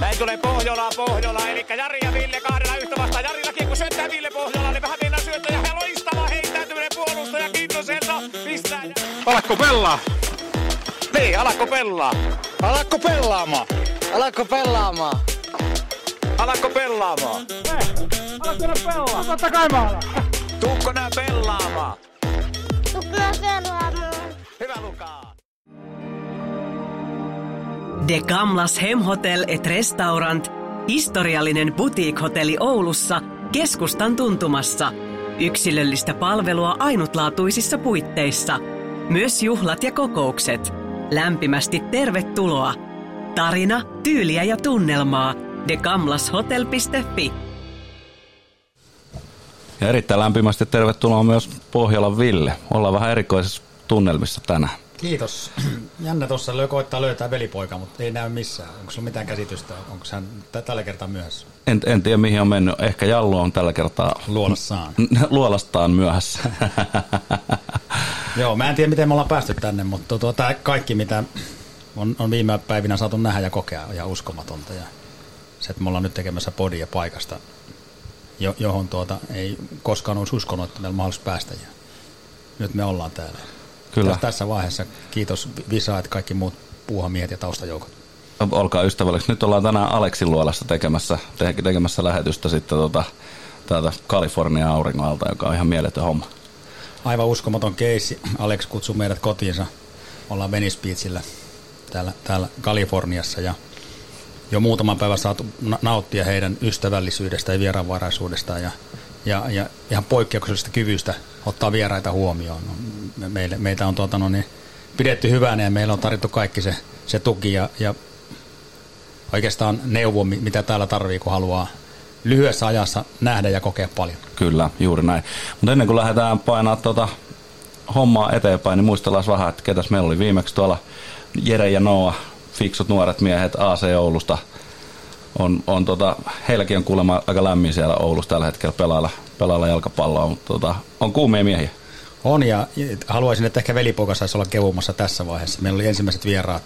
Näin tulee Pohjola, Pohjola, eli Jari ja Ville kahdella yhtä vastaan. Jarillakin kun syöttää Ville Pohjola, niin vähän mennään syöttää ja loistava heittäytyminen puolustaja Kintoselta pistää. Alakko pelaa? Niin, alakko pelaa? Alakko pelaamaan? Alakko pelaamaan? Alakko pelaamaan? Alakko pelaa? Totta kai mä alan. Tuukko nää pelaamaan? Tukkaa pelaamaan. De Gamlas Hemhotel et Restaurant, historiallinen boutique-hotelli Oulussa, keskustan tuntumassa. Yksilöllistä palvelua ainutlaatuisissa puitteissa. Myös juhlat ja kokoukset. Lämpimästi tervetuloa. Tarina, tyyliä ja tunnelmaa. degamlashotel.fi Ja erittäin lämpimästi tervetuloa myös Pohjolan Ville. Ollaan vähän erikoisessa tunnelmissa tänään. Kiitos. Jännä tuossa koittaa löytää velipoika, mutta ei näy missään. Onko sulla mitään käsitystä? Onko hän tällä kertaa myöhässä? En, en tiedä mihin on mennyt. Ehkä Jallu on tällä kertaa Luolassaan. luolastaan myöhässä. Joo, mä en tiedä miten me ollaan päästy tänne, mutta tuota, kaikki mitä on, on viime päivinä saatu nähdä ja kokea on ihan uskomatonta. Ja se, että me ollaan nyt tekemässä podia paikasta, jo, johon tuota, ei koskaan olisi uskonut, että meillä on mahdollisuus päästä. Ja nyt me ollaan täällä. Kyllä. Tässä, tässä vaiheessa kiitos Visa, että kaikki muut puuhamiehet ja taustajoukot. Olkaa ystävällisesti. Nyt ollaan tänään Aleksin luolassa tekemässä, te- tekemässä lähetystä sitten tota, täältä Kalifornian auringoalta, joka on ihan mieletön homma. Aivan uskomaton keissi. Alex kutsui meidät kotiinsa. Ollaan Venice Beachillä täällä, täällä Kaliforniassa ja jo muutaman päivän saatu na- nauttia heidän ystävällisyydestä ja vieraanvaraisuudesta ja, ja, ja ihan poikkeuksellisesta kyvystä ottaa vieraita huomioon. No, me, meille, meitä on tuota, no, niin, pidetty hyvänä ja meillä on tarjottu kaikki se, se tuki ja, ja oikeastaan neuvo, mi- mitä täällä tarvii, kun haluaa lyhyessä ajassa nähdä ja kokea paljon. Kyllä, juuri näin. Mutta ennen kuin lähdetään painaa tuota hommaa eteenpäin, niin muistellaan vähän, että ketäs meillä oli viimeksi tuolla Jere ja Noa, fiksut nuoret miehet AC Oulusta. On, on tota, heilläkin on kuulemma aika lämmin siellä Oulussa tällä hetkellä pelailla, pelailla jalkapalloa, mutta tota, on kuumia miehiä. On ja haluaisin, että ehkä velipoika saisi olla kevumassa tässä vaiheessa. Meillä oli ensimmäiset vieraat,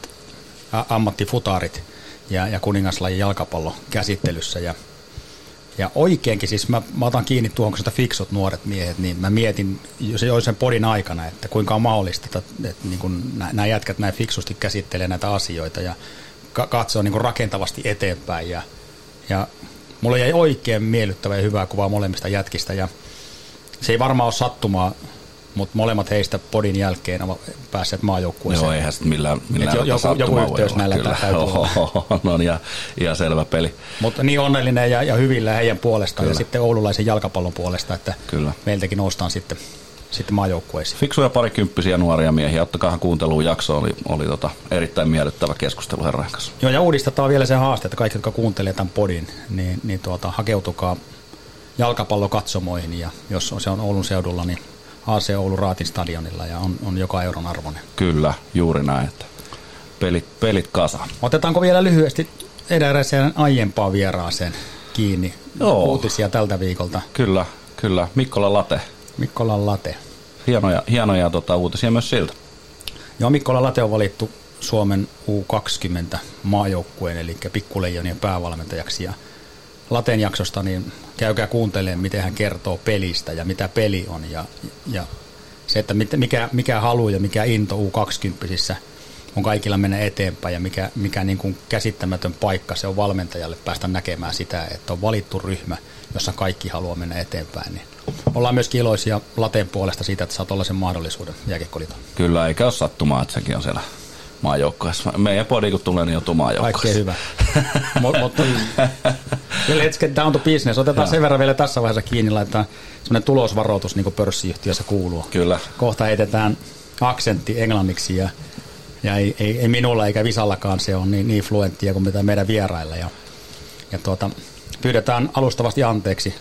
a- ammattifutarit ja, ja kuningaslajin jalkapallo käsittelyssä. Ja, ja oikeinkin, siis mä, mä otan kiinni tuohon, kun sitä fiksut nuoret miehet, niin mä mietin se- jo sen podin aikana, että kuinka on mahdollista, että, että niin kuin nämä jätkät näin fiksusti käsittelee näitä asioita ja ka- katsoo niin kuin rakentavasti eteenpäin. Ja, ja mulla jäi oikein miellyttävä ja hyvää kuvaa molemmista jätkistä ja se ei varmaan ole sattumaa, mutta molemmat heistä podin jälkeen ovat päässeet maajoukkueeseen. Joo, eihän sitten millään, millään jo- joku- joku yhteys näillä kyllä. täytyy olla. On, on ihan, ihan selvä peli. Mutta niin onnellinen ja, ja hyvillä heidän puolestaan Kyllä. ja sitten oululaisen jalkapallon puolesta, että Kyllä. meiltäkin noustaan sitten, sitten maajoukkueisiin. Fiksuja parikymppisiä nuoria miehiä, ottakaa kuunteluun jakso, oli, oli tota, erittäin miellyttävä keskustelu herran kanssa. Joo, ja uudistetaan vielä se haaste, että kaikki, jotka kuuntelee tämän podin, niin, niin tuota, hakeutukaa jalkapallokatsomoihin ja jos se on Oulun seudulla, niin AC Oulu Raatin stadionilla ja on, on joka euron arvoinen. Kyllä, juuri näin, että pelit, pelit kasaan. Otetaanko vielä lyhyesti eräseen aiempaan vieraaseen kiinni Joo. uutisia tältä viikolta? Kyllä, kyllä. Mikkola Late. Mikkolan Late. Hienoja, hienoja tota, uutisia myös siltä. Joo, Mikkola Late on valittu Suomen U20 maajoukkueen, eli pikkuleijonien päävalmentajaksi. Ja Laten jaksosta, niin käykää kuuntelemaan, miten hän kertoo pelistä ja mitä peli on. Ja, ja se, että mikä, mikä halu ja mikä into U20 on kaikilla mennä eteenpäin ja mikä, mikä niin kuin käsittämätön paikka se on valmentajalle päästä näkemään sitä, että on valittu ryhmä, jossa kaikki haluaa mennä eteenpäin. Niin ollaan myös iloisia Laten puolesta siitä, että saa tuollaisen mahdollisuuden jääkiekkoliiton. Kyllä, eikä ole sattumaa, että sekin on siellä maajoukkueessa. Meidän podi, kun tulee, niin joutuu maajoukkueessa. Kaikkea hyvä. Mutta let's get down to business. Otetaan sen verran vielä tässä vaiheessa kiinni, laitetaan semmoinen tulosvaroitus, niin kuin pörssiyhtiössä kuuluu. Kyllä. Kohta heitetään aksentti englanniksi ja, ja ei, ei, ei, minulla eikä Visallakaan se on niin, niin fluenttia kuin mitä meidän vierailla. Ja, ja tuota, pyydetään alustavasti anteeksi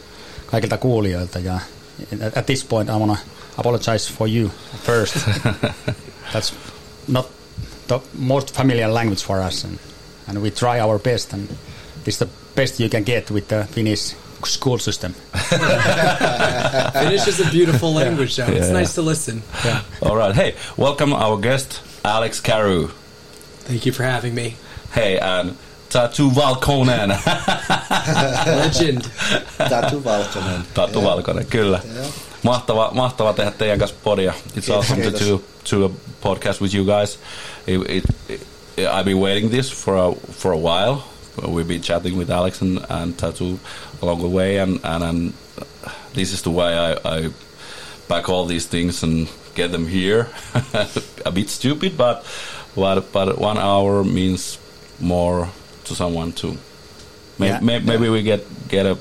kaikilta kuulijoilta ja at- at this point I wanna apologize for you first. That's not the most familiar language for us and, and we try our best and this is the best you can get with the Finnish school system. Finnish is a beautiful language, John. It's Yeah. nice to listen. All right. Hey, welcome our guest, Alex Carew. Thank you for having me. Hey, and Tatu Valkonen. Legend. Tatu Valkonen. Tatu Yeah. Valkonen, kyllä. Yeah. Mahtava, mahtava tehdä teidän kanssa podia. It's Kiitos, awesome to kiitos. do to a podcast with you guys. It, it, it, I've been waiting this for a, for a while. We've been chatting with Alex and, and Tatu along the way, and, and, and this is the way I, I pack all these things and get them here. a bit stupid, but, but but one hour means more to someone too. Maybe, Yeah. maybe, maybe we get get a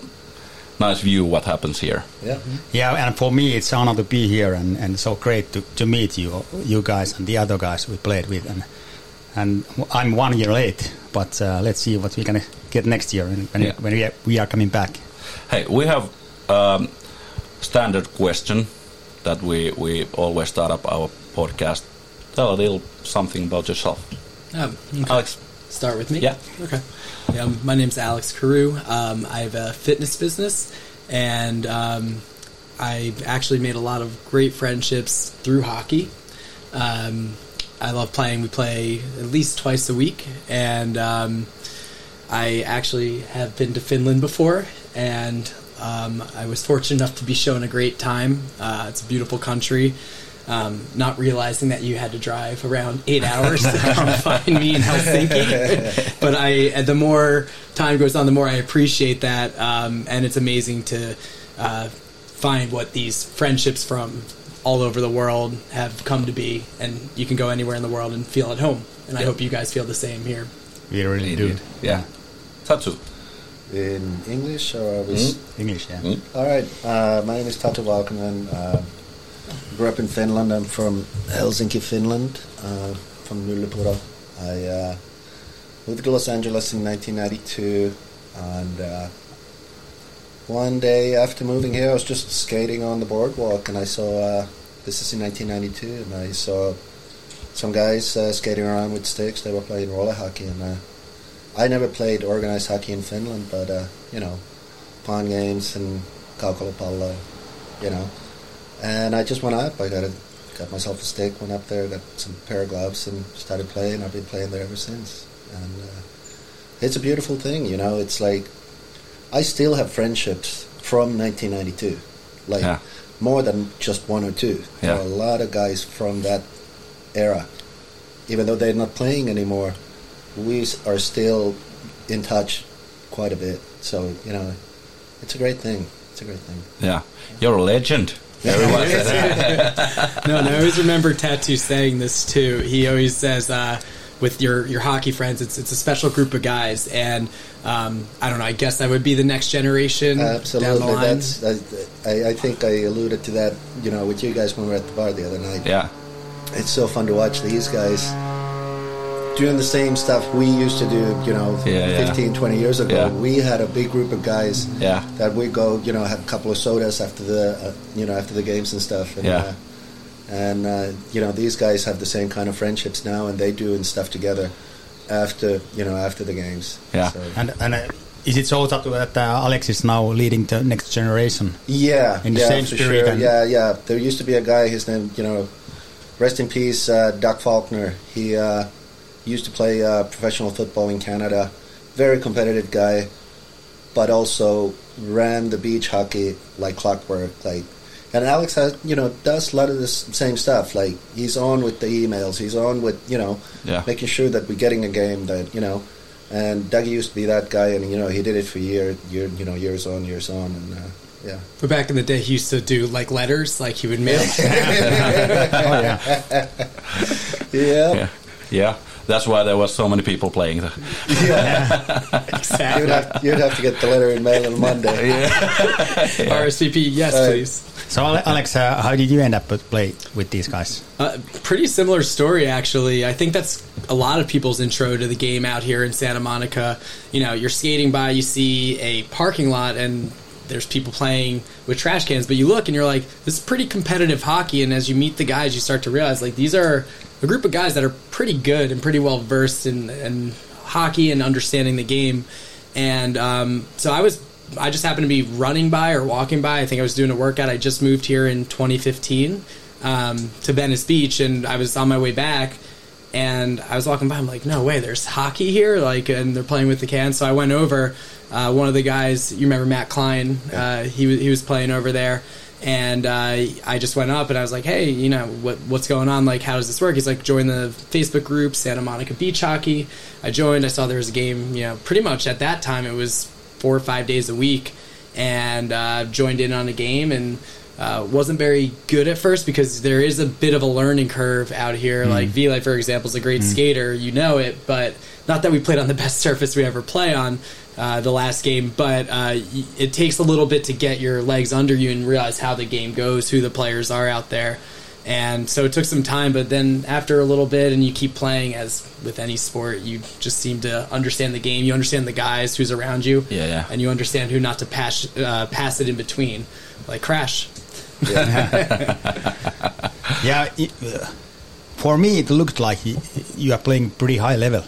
nice view what happens here. Yeah. Yeah, and for me, it's honor to be here and, and so great to, to meet you, you guys and the other guys we played with. And and I'm one year late, but uh, let's see what we're gonna get next year when when, Yeah. when we, are, we are coming back. Hey, we have um, standard question that we we always start up our podcast. Tell a little something about yourself, Um, okay. Alex. Start with me? Yeah. Okay. Um, my name's Alex Carew. Um, I have a fitness business, and um, I actually made a lot of great friendships through hockey. Um, I love playing. We play at least twice a week, and um, I actually have been to Finland before, and um, I was fortunate enough to be shown a great time. Uh, it's a beautiful country. Um, not realizing that you had to drive around eight hours to come find me in Helsinki, but I the more time goes on, the more I appreciate that, um, and it's amazing to uh, find what these friendships from all over the world have come to be, and you can go anywhere in the world and feel at home. And I hope you guys feel the same here. We really do. Yeah. Tatu. In English or are we Mm. s- English, yeah. Mm. All right. Uh, my name is Tatu Valkonen. Uh, grew up in Finland. I'm from Helsinki, Finland, uh, from Myllypuro. I uh, moved to Los Angeles in 1992, and uh, one day after moving here, I was just skating on the boardwalk, and I saw. Uh, this is in 1992, and I saw some guys uh, skating around with sticks. They were playing roller hockey, and uh, I never played organized hockey in Finland, but you know, pawn games and kaukalopallo, you know. And I just went up. I got a, got myself a stick, went up there, got some pair of gloves, and started playing. I've been playing there ever since. And uh, it's a beautiful thing, you know. It's like I still have friendships from 1992, like Yeah. more than just one or two. There Yeah. are a lot of guys from that era, even though they're not playing anymore. We are still in touch quite a bit. So you know, it's a great thing. It's a great thing. Yeah. You're a legend. Everyone says no, and I always remember Tatu saying this too. He always says, uh, with your, your hockey friends, it's it's a special group of guys, and um, I don't know. I guess that would be the next generation down the Absolutely. line. That's I, I, I think I alluded to that. You know, with you guys when we were at the bar the other night. Yeah. It's so fun to watch these guys doing the same stuff we used to do. You know, Yeah, yeah. 15, 20 years ago. Yeah. We had a big group of guys. Yeah. That we go, you know, have a couple of sodas after the, uh, you know, after the games and stuff. And, Yeah. Uh, and uh, you know, these guys have the same kind of friendships now, and they doing stuff together after, you know, after the games. Yeah. So, And, and uh, is it so that, that uh, Alex is now leading the next generation? Yeah, In the yeah, same spirit Sure. Yeah, yeah. There used to be a guy. His name, you know, rest in peace, uh, Doug Faulkner. He uh, used to play uh, professional football in Canada. Very competitive guy, but also ran the beach hockey like clockwork. Like, and Alex has, you know, does a lot of this same stuff. Like, he's on with the emails. He's on with, you know, Yeah. making sure that we're getting a game that, you know. And Dougie used to be that guy, and you know he did it for year, year, you know, years on, years on, and uh, yeah. But back in the day, he used to do like letters, like he would mail. Oh, yeah. Yeah. Yeah. Yeah. That's why there were so many people playing. The, You'd exactly. have, you'd have to get the letter in mail on Monday. yeah. RSVP, yes, Uh, please. So, Alex, uh, how did you end up with play with these guys? Uh, pretty similar story, actually. I think that's a lot of people's intro to the game out here in Santa Monica. You know, you're skating by, you see a parking lot, and there's people playing with trash cans, but you look and you're like, this is pretty competitive hockey. And as you meet the guys, you start to realize, like, these are a group of guys that are pretty good and pretty well versed in, in hockey and understanding the game. And um, so I was I just happened to be running by or walking by. I think I was doing a workout. I just moved here in 2015 um, to Venice Beach, and I was on my way back, and I was walking by. I'm like, no way, there's hockey here, like, and they're playing with the cans. So I went over. Uh, one of the guys, you remember Matt Klein? Uh, he he was playing over there, and uh, I just went up and I was like, hey, you know, what what's going on? Like, how does this work? He's like, join the Facebook group Santa Monica Beach Hockey. I joined. I saw there was a game. You know, pretty much at that time it was four or five days a week, and uh, joined in on a game and. Uh, wasn't very good at first because there is a bit of a learning curve out here. Like Ville, for example, is a great skater. You know it, but not that we played on the best surface we ever play on uh, the last game. But uh, it takes a little bit to get your legs under you and realize how the game goes, who the players are out there. And so it took some time, but then after a little bit, and you keep playing, as with any sport, you just seem to understand the game. You understand the guys who's around you, Yeah, yeah. and you understand who not to pass uh, pass it in between, like Crash. Yeah, it, uh, for me it looked like you are playing pretty high level.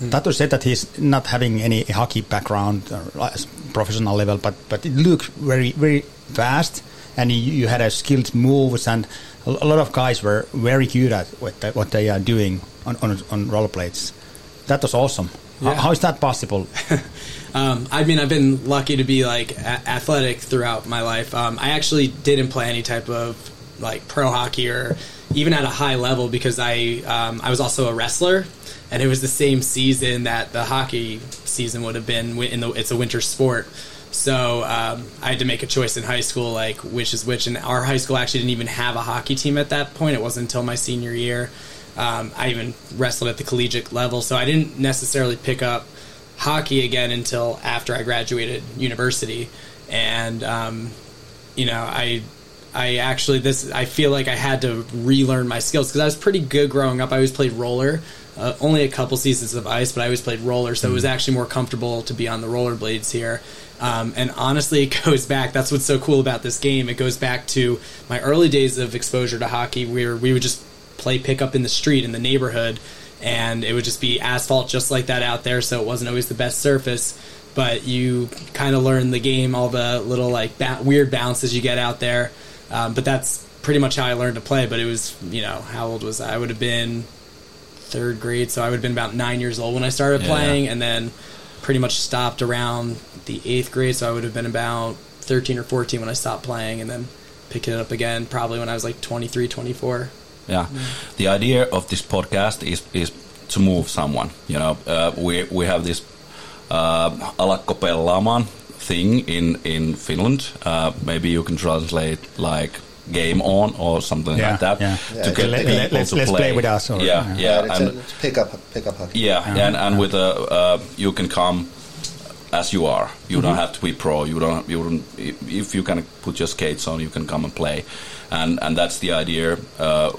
Tatu said that he's not having any hockey background or professional level, but but it looked very very fast, and you, you had a skilled moves, and a, a lot of guys were very good at what they, what they are doing on on, on rollerblades. That was awesome. How- Yeah. how is that possible? Um, I mean, I've been lucky to be like a- athletic throughout my life. Um, I actually didn't play any type of like pro hockey or even at a high level because I um, I was also a wrestler, and it was the same season that the hockey season would have been. In the it's a winter sport, so um, I had to make a choice in high school, like which is which. And our high school actually didn't even have a hockey team at that point. It wasn't until my senior year. Um, I even wrestled at the collegiate level, so I didn't necessarily pick up hockey again until after I graduated university, and um, you know, I I actually this I feel like I had to relearn my skills because I was pretty good growing up. I always played roller, uh, only a couple seasons of ice, but I always played roller, so it was actually more comfortable to be on the rollerblades here. Um, and honestly, it goes back. That's what's so cool about this game. It goes back to my early days of exposure to hockey, where we would just play pickup in the street in the neighborhood, and it would just be asphalt just like that out there. So it wasn't always the best surface, but you kind of learn the game, all the little like ba- weird bounces you get out there. Um, but that's pretty much how I learned to play. But it was, you know, how old was I? I would have been third grade, so I would have been about nine years old when I started Yeah, playing, and then pretty much stopped around the eighth grade. So I would have been about 13 or 14 when I stopped playing, and then picked it up again probably when I was like 23, 24. Yeah. The idea of this podcast is is to move someone. You know, uh, we we have this uh, alakko pelaamaan thing in in Finland. Uh, maybe you can translate like game on or something Yeah, like that yeah. to Yeah, get let- people let- let's- to let's play. play with us or- yeah, yeah. yeah, it's, and a, it's pick up pick up hockey. yeah, and and with a uh, you can come as you are. You don't have to be pro. You don't. You don't. If you can put your skates on, you can come and play, and and that's the idea. Uh,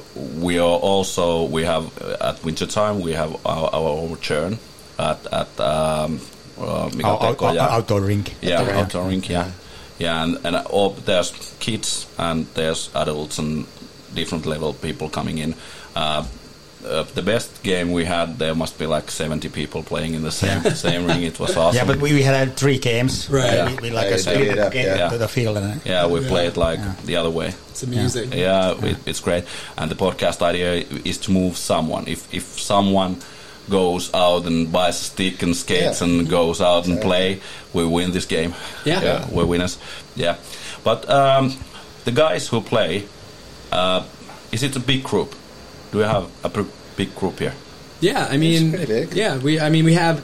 we are also we have uh, at winter time we have our, our own churn at at um, uh, mikä Out- out- teko ja- outdoor rink. yeah, Outdoor rink. outdoor rink. Yeah, yeah, and and all, there's kids and there's adults and different level people coming in. Uh, uh, the best game we had, there must be like 70 people playing in the same same ring. It was awesome. Yeah, but we, we had uh, three games. Right. We, Yeah. we like Yeah, a split it up, game yeah. to the field. And, yeah, we played like the other way. It's amazing. Yeah, it, it's great. And the podcast idea is to move someone. If if someone goes out and buys a stick and skates Yeah. and goes out and play, we win this game. Yeah. we're winners. Yeah, but um, the guys who play, uh, is it a big group? Do we have a pr- big group here? Yeah, I mean, pretty big. yeah, we. I mean, we have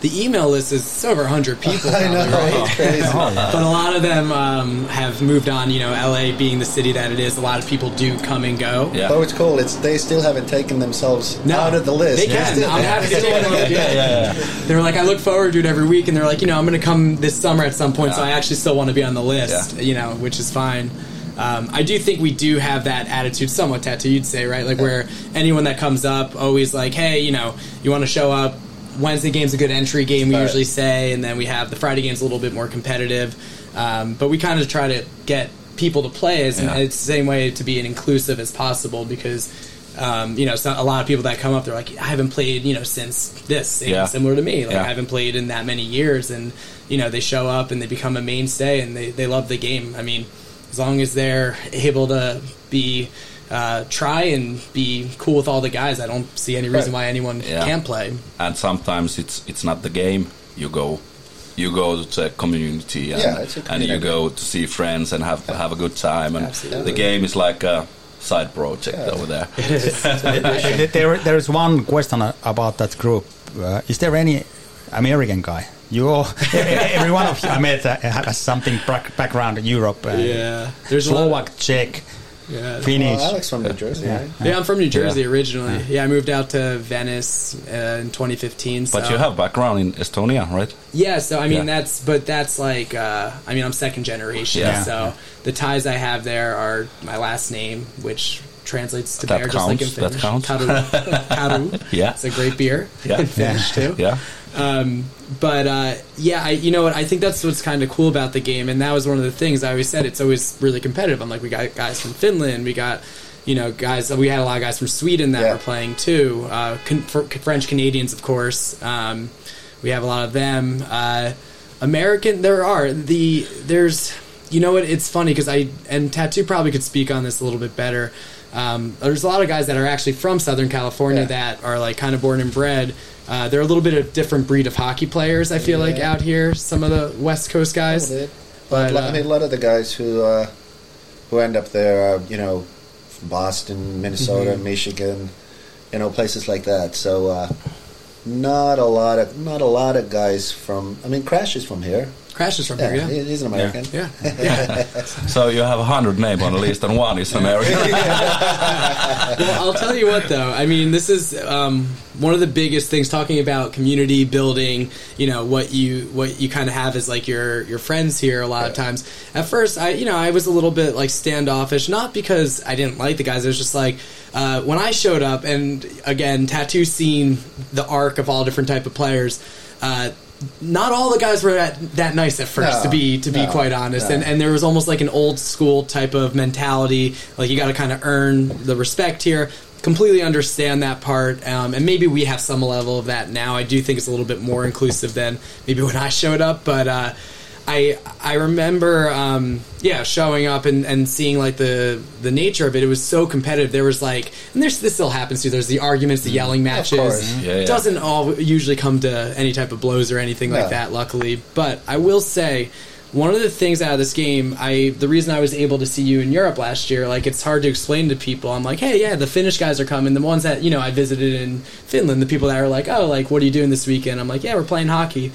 the email list is it's over 100 people. I know, right? it's. But a lot of them um, have moved on. You know, LA being the city that it is, a lot of people do come and go. Yeah. But it's cool. It's they still haven't taken themselves No, out of the list. They They're can. still I'm happy to take them. Yeah. They're like, I look forward to it every week, and they're like, you know, I'm going to come this summer at some point, so I actually still want to be on the list. Yeah. You know, which is fine. Um, I do think we do have that attitude, somewhat Tatu, you'd say, right? Like where anyone that comes up, always like, hey, you know, you want to show up. Wednesday game's a good entry game, we Right. usually say, and then we have the Friday game's a little bit more competitive. Um, but we kind of try to get people to play as Yeah. it's the same way to be as inclusive as possible because um, you know a lot of people that come up they're like I haven't played you know since this Yeah. similar to me like Yeah. I haven't played in that many years and you know they show up and they become a mainstay and they, they love the game I mean as long as they're able to be uh, try and be cool with all the guys. I don't see any reason why anyone Yeah. can't play. and sometimes it's it's not the game you go you go to the community and, Yeah, it's a and you go to see friends and have have a good time and Absolutely. the game is like a side project over there there, there is one question about that group. Uh, is there any American guy? You all, every one of you I met uh, has something back, background in Europe. Uh, Yeah, there's a lot. Slovak, Czech, Yeah. Finnish. Well, Alex from New Jersey, Yeah. right? Yeah, I'm from New Jersey Yeah. originally. Yeah. I moved out to Venice uh, in 2015. but you have background in Estonia right Yeah, so I mean Yeah. that's but that's like uh, I mean I'm second generation, Yeah. so the ties I have there are my last name, which translates to That bear just like in Finnish. that Finnish. counts. Karu. Karu. Yeah. it's a great beer Yeah. in Finnish too. yeah Um, but uh, yeah, I, you know what? I think that's what's kind of cool about the game, and that was one of the things I always said. It's always really competitive. I'm like, we got guys from Finland, we got you know guys. We had a lot of guys from Sweden that Yeah. were playing too. Uh, con- French Canadians, of course. Um, we have a lot of them. Uh, American, there are the there's you know what? It's funny because I and Tatu probably could speak on this a little bit better. Um, there's a lot of guys that are actually from Southern California Yeah. that are like kind of born and bred. Uh, they're a little bit of different breed of hockey players. I feel like out here, some of the West Coast guys. But, But, I uh, mean, a lot of the guys who uh, who end up there are, you know, from Boston, Minnesota, Mm-hmm. Michigan, you know, places like that. So uh, not a lot of not a lot of guys from. I mean, Crash is from here. Crash is from Yeah, here, yeah. he's an American. Yeah. so you have a hundred name on the list and one is American well, I'll tell you what, though. I mean, this is um, one of the biggest things. Talking about community building, you know, what you what you kind of have is like your your friends here. A lot of times, at first, I you know I was a little bit like standoffish, not because I didn't like the guys. It was just like uh, when I showed up, and again, Tatu seen the arc of all different type of players. Uh, not all the guys were that, that nice at first, No, to be to be no, quite honest, no. and and there was almost like an old school type of mentality. Like you got to kind of earn the respect here. Completely understand that part, um, and maybe we have some level of that now. I do think it's a little bit more inclusive than maybe when I showed up, but uh, I I remember um, yeah showing up and, and seeing like the the nature of it. It was so competitive. There was like, and there's this still happens too. There's the arguments, the yelling matches. course. Yeah, yeah. Doesn't all usually come to any type of blows or anything like that. Luckily, but I will say one of the things out of this game, I the reason I was able to see you in Europe last year, like it's hard to explain to people. I'm like, hey, yeah, the Finnish guys are coming. The ones that you know I visited in Finland, the people that are like, oh, like what are you doing this weekend? I'm like, yeah, we're playing hockey,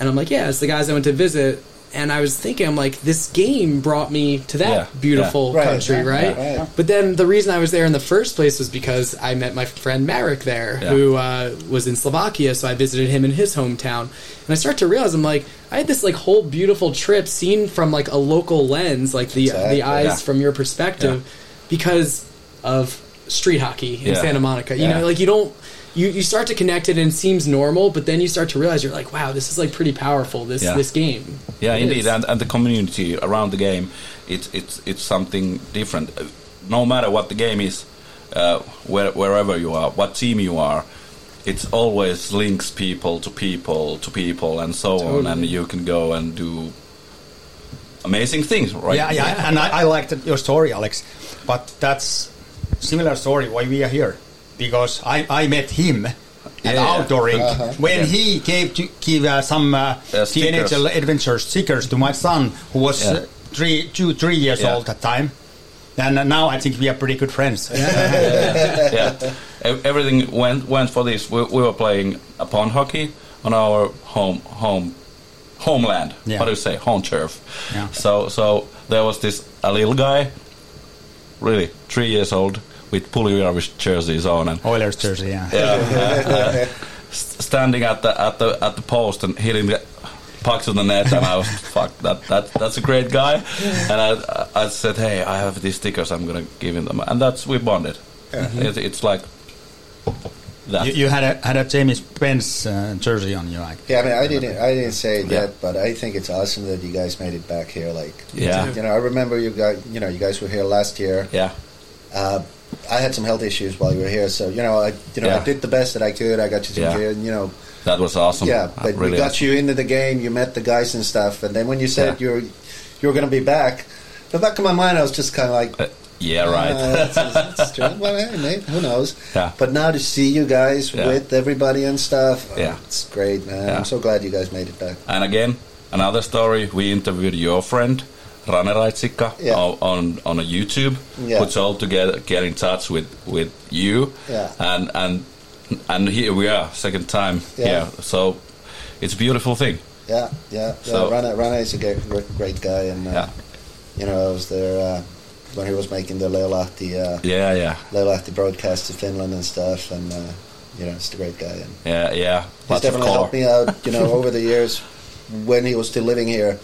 and I'm like, yeah, it's the guys I went to visit. And I was thinking, I'm like, this game brought me to that Yeah, beautiful yeah. Right, country, yeah, right? yeah, right. But then the reason I was there in the first place was because I met my friend Marek there, Yeah. who uh, was in Slovakia. So I visited him in his hometown, and I start to realize I'm like, I had this like whole beautiful trip seen from like a local lens, like the Exactly. the eyes Yeah. from your perspective, because of street hockey in Yeah. Santa Monica. You Yeah. know, like you don't. You, you start to connect it and it seems normal, but then you start to realize you're like, wow, this is like pretty powerful. This Yeah. this game. Yeah, It indeed, and, and the community around the game, it's it's it's something different. Uh, No matter what the game is, uh, where, wherever you are, what team you are, it's always links people to people to people and so on, and you can go and do amazing things, right? Yeah, yeah, and I, I liked your story, Alex. But that's similar story why we are here because I, I met him at Yeah, yeah. outdoor rink Uh-huh. when Yeah. he gave to give uh, some uh, Uh, teenage stickers. adventure stickers to my son who was Yeah. uh, three, two, three years Yeah. old at the time. And uh, now I think we are pretty good friends. yeah. Ev- Everything went went for this. We, we were playing a pond hockey on our home home homeland. Yeah. What do you say? Home turf. Yeah. So so there was this a little guy, really three years old, with Puljujärvi jerseys on and Oilers jersey, yeah. yeah, standing at the at the at the post and hitting the puck to the net, and I was fuck that that that's a great guy. And I I said, hey, I have these stickers, I'm gonna give him them, and that's we bonded. It, it's like that. You, you had a had a James Spence uh, jersey on you, like Yeah, I mean, I didn't, I didn't say it Yeah. yet, but I think it's awesome that you guys made it back here. Like, Yeah. you know, I remember you guys, you know, you guys were here last year. yeah, Uh, I had some health issues while you were here, so you know, I, you know, Yeah. I did the best that I could. I got you some Yeah. gear, and you know, that was awesome. yeah. But really we got awesome. you into the game. You met the guys and stuff, and then when you said Yeah. you were you were going to be back, the back of my mind, I was just kind of like, Uh, Yeah, right. Uh, that's, that's true. Well, hey, mate, who knows? Yeah. But now to see you guys with everybody and stuff, oh, Yeah. it's great, man. I'm so glad you guys made it back. And again, another story. We interviewed your friend Rane Raitsikka Yeah. on, on on a YouTube, Yeah. who told to get in touch with with you. Yeah. And and and here we are, second time Yeah. So it's a beautiful thing. Yeah, yeah. yeah. So- Rana, Rana is a great, great, guy, and uh, Yeah. you know, I was there uh, when he was making the Leolahti, uh, Yeah, yeah, Leolahti broadcast to Finland and stuff, and uh, you know, he's a great guy, and yeah, yeah. he's Lots definitely helped me out. You know, over the years when he was still living here,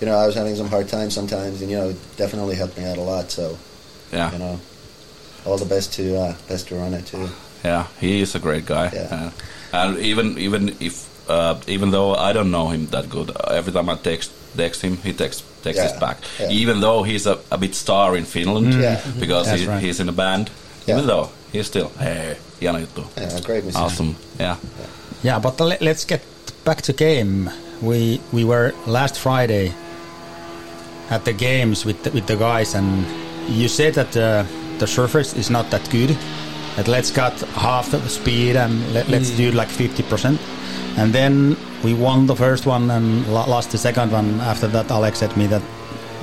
you know, I was having some hard times sometimes, and you know, he definitely helped me out a lot. So Yeah, you know, all the best to uh, best to Rana too. yeah. He is a great guy. Yeah. Uh, and even even if uh, even though I don't know him that good, uh, every time I text text him, he texts texts Yeah, back. yeah. Even though he's a, a bit star in Finland, Yeah. because he, right. he's in a band. Yeah. Even though he's still hey, hieno juttu. Yeah, great musician. Awesome. Yeah. Yeah, but let's get back to game. We we were last Friday at the games with the, with the guys, and you said that uh, the surface is not that good. That let's cut half the speed and let, let's do like fifty percent. And then we won the first one and lo- lost the second one. After that, Alex said me that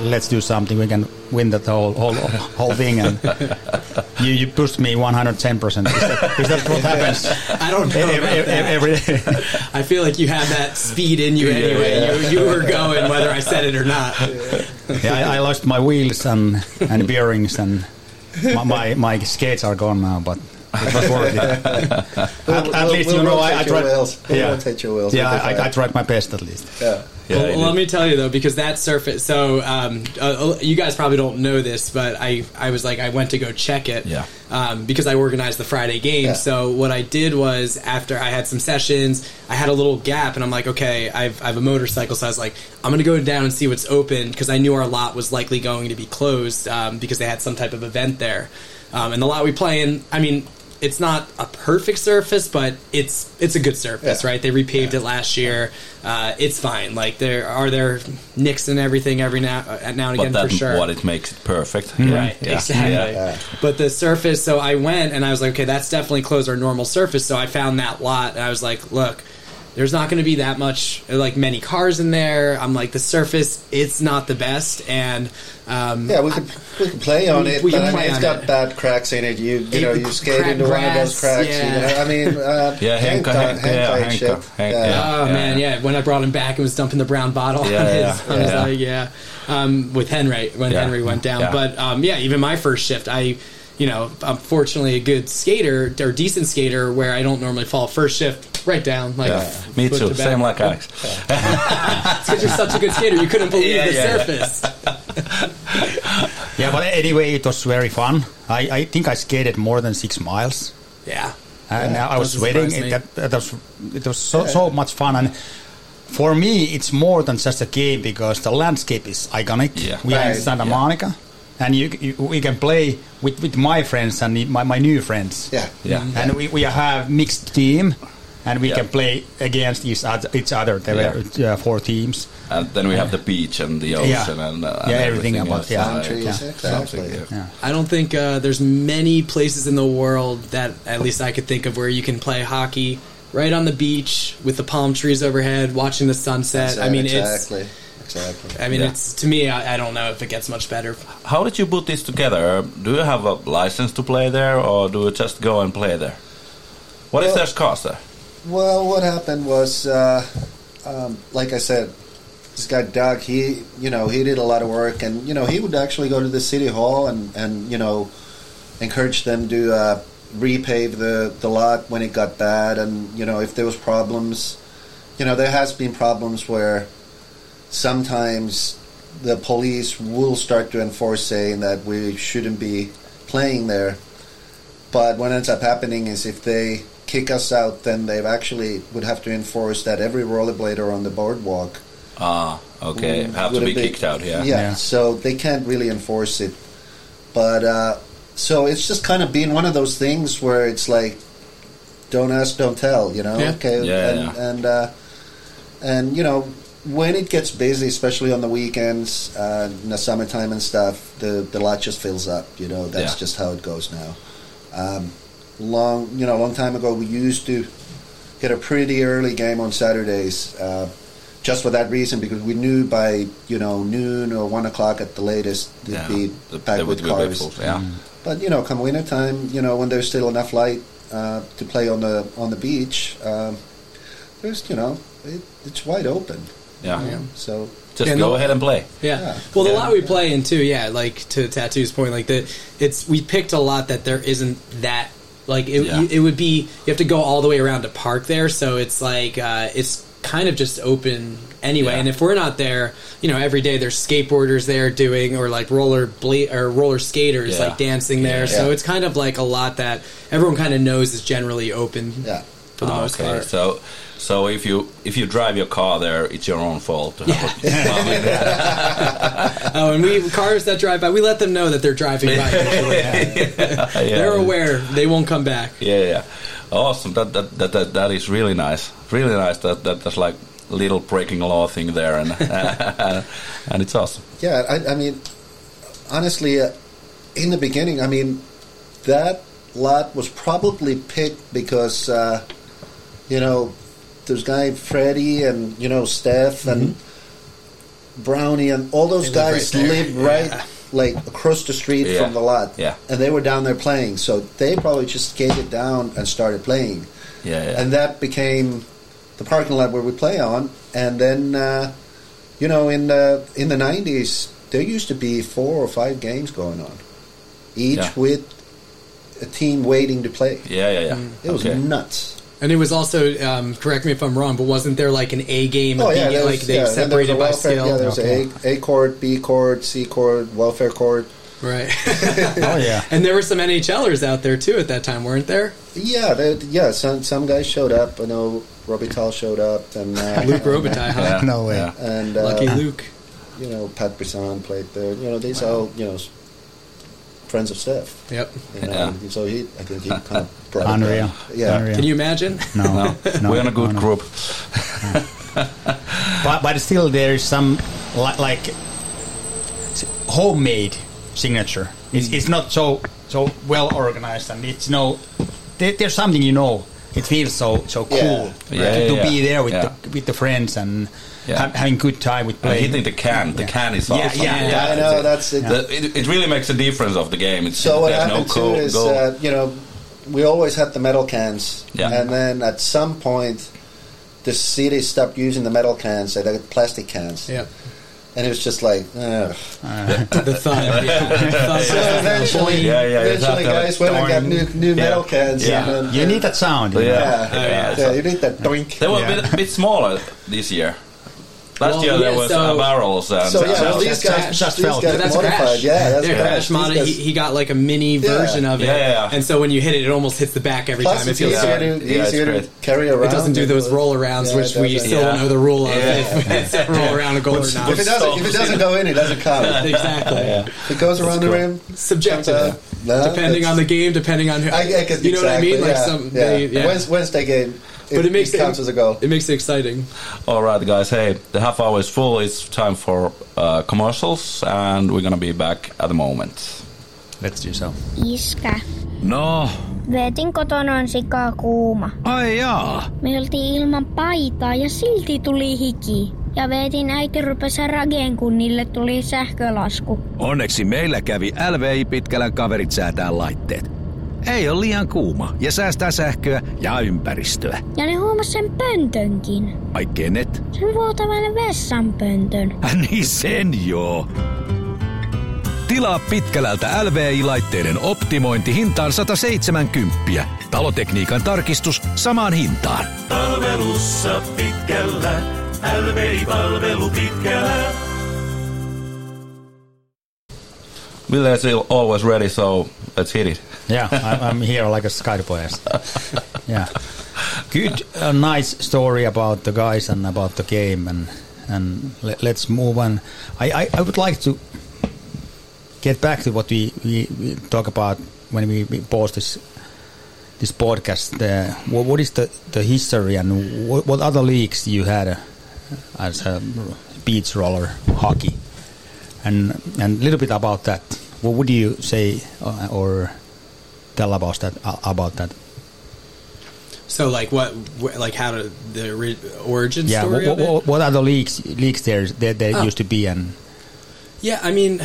let's do something. We can win that whole whole whole thing. And you you pushed me one hundred ten percent. Is that is that what happens? I don't know. Every, every, every I feel like you had that speed in you anyway. You, you were going whether I said it or not. yeah, I, I lost my wheels and and bearings and my, my my skates are gone now, but it was worth it. We'll, At, at we'll- least we'll you know I, I tried. wheels. We'll yeah, rotate your wheels. yeah, I, I. I tried my best at least. Yeah. Yeah, well, let me tell you though, because that surface. So um, uh, you guys probably don't know this, but I I was like I went to go check it. Yeah. Um, because I organized the Friday game. Yeah. So what I did was after I had some sessions, I had a little gap, and I'm like, okay, I've I have a motorcycle, so I was like, I'm gonna go down and see what's open because I knew our lot was likely going to be closed um, because they had some type of event there. Um, and the lot we play in, I mean. It's not a perfect surface, but it's it's a good surface, Yeah. right? They repaved it last year. Uh, it's fine. Like there are there nicks and everything every now uh, now and But again for sure. what it makes it perfect. Right, Yeah. exactly. Yeah. Yeah. But the surface, so I went and I was like, okay, that's definitely close our normal surface. So I found that lot and I was like, look, there's not going to be that much, like many cars in there. I'm like, the surface, it's not the best. And um, Yeah, we could we could play on We- it, we but can I play mean, it's on got it. bad cracks in it. You you It- know, you skate into one of those cracks. yeah. You know, I mean, uh, Yeah, Henka, Henka- Henka, yeah, Henka and Henka, shit. Yeah. yeah. Oh man, yeah. When I brought him back and was dumping the brown bottle Yeah, on his, yeah, I was yeah. like, yeah. Um, with Henry when Yeah. Henry went down, Yeah. but um, yeah, even my first shift, I, you know, I'm fortunately a good skater or decent skater where I don't normally fall first shift right down like Yeah. Me foot too. to. Same like Alex. because you're such a good skater, you couldn't believe Yeah, the yeah, yeah. surface. Yeah, but anyway, it was very fun. I, I think I skated more than six miles, Yeah. and Yeah, I was doesn't sweating. It, that, that was it was so so much fun, and for me, it's more than just a game because the landscape is iconic. Yeah. We are in Santa yeah. Monica, and you, you we can play with, with my friends and my, my new friends. Yeah. Yeah. and we, we have mixed team, and we Yeah. can play against each other. Each other. There were uh, four teams. And then we have the beach and the ocean and, uh, and Yeah, everything about- else. yeah. Countries, Yeah. exactly. something, yeah. Yeah. I don't think uh, there's many places in the world that, at least I could think of, where you can play hockey right on the beach with the palm trees overhead, watching the sunset. I mean, exactly, exactly. I mean, Yeah. it's to me. I, I don't know if it gets much better. How did you put this together? Do you have a license to play there, or do you just go and play there? What is Well- their cost there? Well, what happened was, uh, um, like I said, this guy Doug, he, you know, he did a lot of work, and you know, he would actually go to the city hall and and you know, encourage them to uh, repave the the lot when it got bad, and you know, if there was problems, you know, there has been problems where sometimes the police will start to enforce saying that we shouldn't be playing there. But what ends up happening is if they kick us out, then they actually would have to enforce that every rollerblader on the boardwalk Ah, okay, would- have to would be kicked out. Yeah. yeah, Yeah. so they can't really enforce it. But uh, so it's just kind of been one of those things where it's like, don't ask, don't tell. You know? Yeah. Okay. Yeah, and yeah. and uh, and you know, when it gets busy, especially on the weekends, uh, in the summertime and stuff, the the lot just fills up. You know, that's Yeah. just how it goes now. Um, long, you know, a long time ago, we used to get a pretty early game on Saturdays, uh, just for that reason, because we knew by you know noon or one o'clock at the latest, they'd Yeah, be the- back with cars. full, yeah. But you know, come winter time, you know, when there's still enough light uh, to play on the on the beach, um, there's you know, it, it's wide open. Yeah. Yeah. So Just Yeah, go no- ahead and play. Yeah. Yeah. Well, the Yeah. lot we play in too, yeah, like to Tatu's point, like the it's we picked a lot that there isn't that like it, Yeah. you, it would be you have to go all the way around to park there, so it's like uh, it's kind of just open anyway. Yeah. And if we're not there, you know, every day there's skateboarders there doing or like roller bla- or roller skaters Yeah. like dancing there. Yeah. So Yeah. it's kind of like a lot that everyone kind of knows is generally open yeah. for the Ah, most okay. part. So, so if you if you drive your car there, it's your own fault. To have a- Oh, and we cars that drive by, we let them know that they're driving by. usually. Yeah, They're aware they won't come back. Yeah, yeah. Awesome. That that, that that that is really nice. Really nice. That that that's like little breaking law thing there, and and it's awesome. Yeah, I, I mean, honestly, uh, in the beginning, I mean, that lot was probably picked because, uh, you know, there's guy Freddie and you know Steph and Brownie and all those Mm-hmm. They live guys right live right Yeah. like across the street Yeah. from the lot. Yeah. and they were down there playing, so they probably just skated down and started playing, Yeah, yeah. and that became the parking lot where we play on. And then, uh, you know, in the in the nineties, there used to be four or five games going on, each Yeah. with a team waiting to play. yeah, yeah, yeah. It was nuts. And it was also, um, correct me if I'm wrong, but wasn't there like an A game? Oh yeah, game? was- like they yeah, there was a separated by welfare. skill. Yeah, there was Okay. a A court, B chord, C chord, welfare chord. right. Oh yeah. and there were some NHLers out there too at that time, weren't there? Yeah, there, yeah. Some some guys showed up. I know Robitaille showed up, and uh, Luc Robitaille, huh? Yeah, No way. yeah. and uh, Lucky Luke. you know Pat Brisson played there. You know these all you know friends of Steph. Yep. You know, Yeah. so he I think he kind of brought Unreal. down. Yeah, Unreal. Can you imagine? No, No, no, we're in a good no, no. group. But but still, there is some li- like homemade signature. It's, it's not so so well organized, and it's no. There, there's something you know. It feels so so cool Yeah. right? Yeah, to, yeah, be there with Yeah. the with the friends and Yeah. ha- having good time with playing. hitting the can. The Yeah. can is Yeah, awesome. yeah, yeah. I know that's it. The- it, it really makes a difference of the game. It's, So what there's happened no too goal, is, uh, you know, we always had the metal cans, Yeah. and then at some point, the city stopped using the metal cans; they had plastic cans, Yep. and it was just like, ugh. Uh, the thud. Yeah. Thud. So eventually, Yeah, yeah, eventually, guys went and got new new Yeah. metal cans. Yeah. and then, you need that sound. you Yeah. know. yeah, oh, Yeah, yeah, so- you need that doink. They were Yeah. a bit, bit smaller this year. Last Well, year there yeah, was so- uh, barrels and So yeah, So well, these just- guys, just these guys That's modified. Crash. Yeah, that's yeah, Crash. Crash guys- he, he got like a mini Yeah. version of it. Yeah, yeah, yeah. And so when you hit it, it almost hits the back every Plus, time. It feels easier, to, Yeah, it's easier to carry around. It doesn't do those than- roll arounds, Yeah, which we still don't Yeah. know the rule of. Yeah. If it's a roll around a goal or not. If it doesn't, if it doesn't go in, it doesn't count. exactly. It goes around the rim, Subjective. Uh, no, depending on the game, depending on who. I, I guess you know what I mean? Like yeah, some, yeah. They, yeah. Wednesday game, it, but it makes counts as a goal. It makes it exciting. All right, guys. Hey, the half hour is full. It's time for uh, commercials, and we're gonna be back at the moment. Let's do so. Iskä. No, Vetin kotona on sikaa kuuma. ai jaa. Me oltiin ilman paitaa ja silti tuli hiki. Ja vetin äiti rupesi rageen, kun niille tuli sähkölasku. Onneksi meillä kävi LVI Pitkälän kaverit säätää laitteet. Ei ole liian kuuma ja säästää sähköä ja ympäristöä. Ja ne huomas sen pöntönkin. Ai kenet? Sen vuotavan vessanpöntön. niin sen joo. Tilaa Pitkälältä LVI-laitteiden optimointi hintaan 170. Talotekniikan tarkistus samaan hintaan. Palvelussa pitkällä, LVI-palvelu pitkällä. Ville is always ready, so let's hit it. Yeah, I'm here like a skyboy. yeah, good, a nice story about the guys and about the game, and and let, let's move on. I, I, I would like to get back to what we, we, we talk about when we, we post this this podcast. Uh, what, what is the, the history and what, what other leagues you had uh, as a beach roller hockey, and and a little bit about that. What would you say uh, or tell about that? About that? So like what, like how to the ori- origin Yeah. story What, what, what are the leagues leagues there there, there Oh. used to be and Yeah, I mean,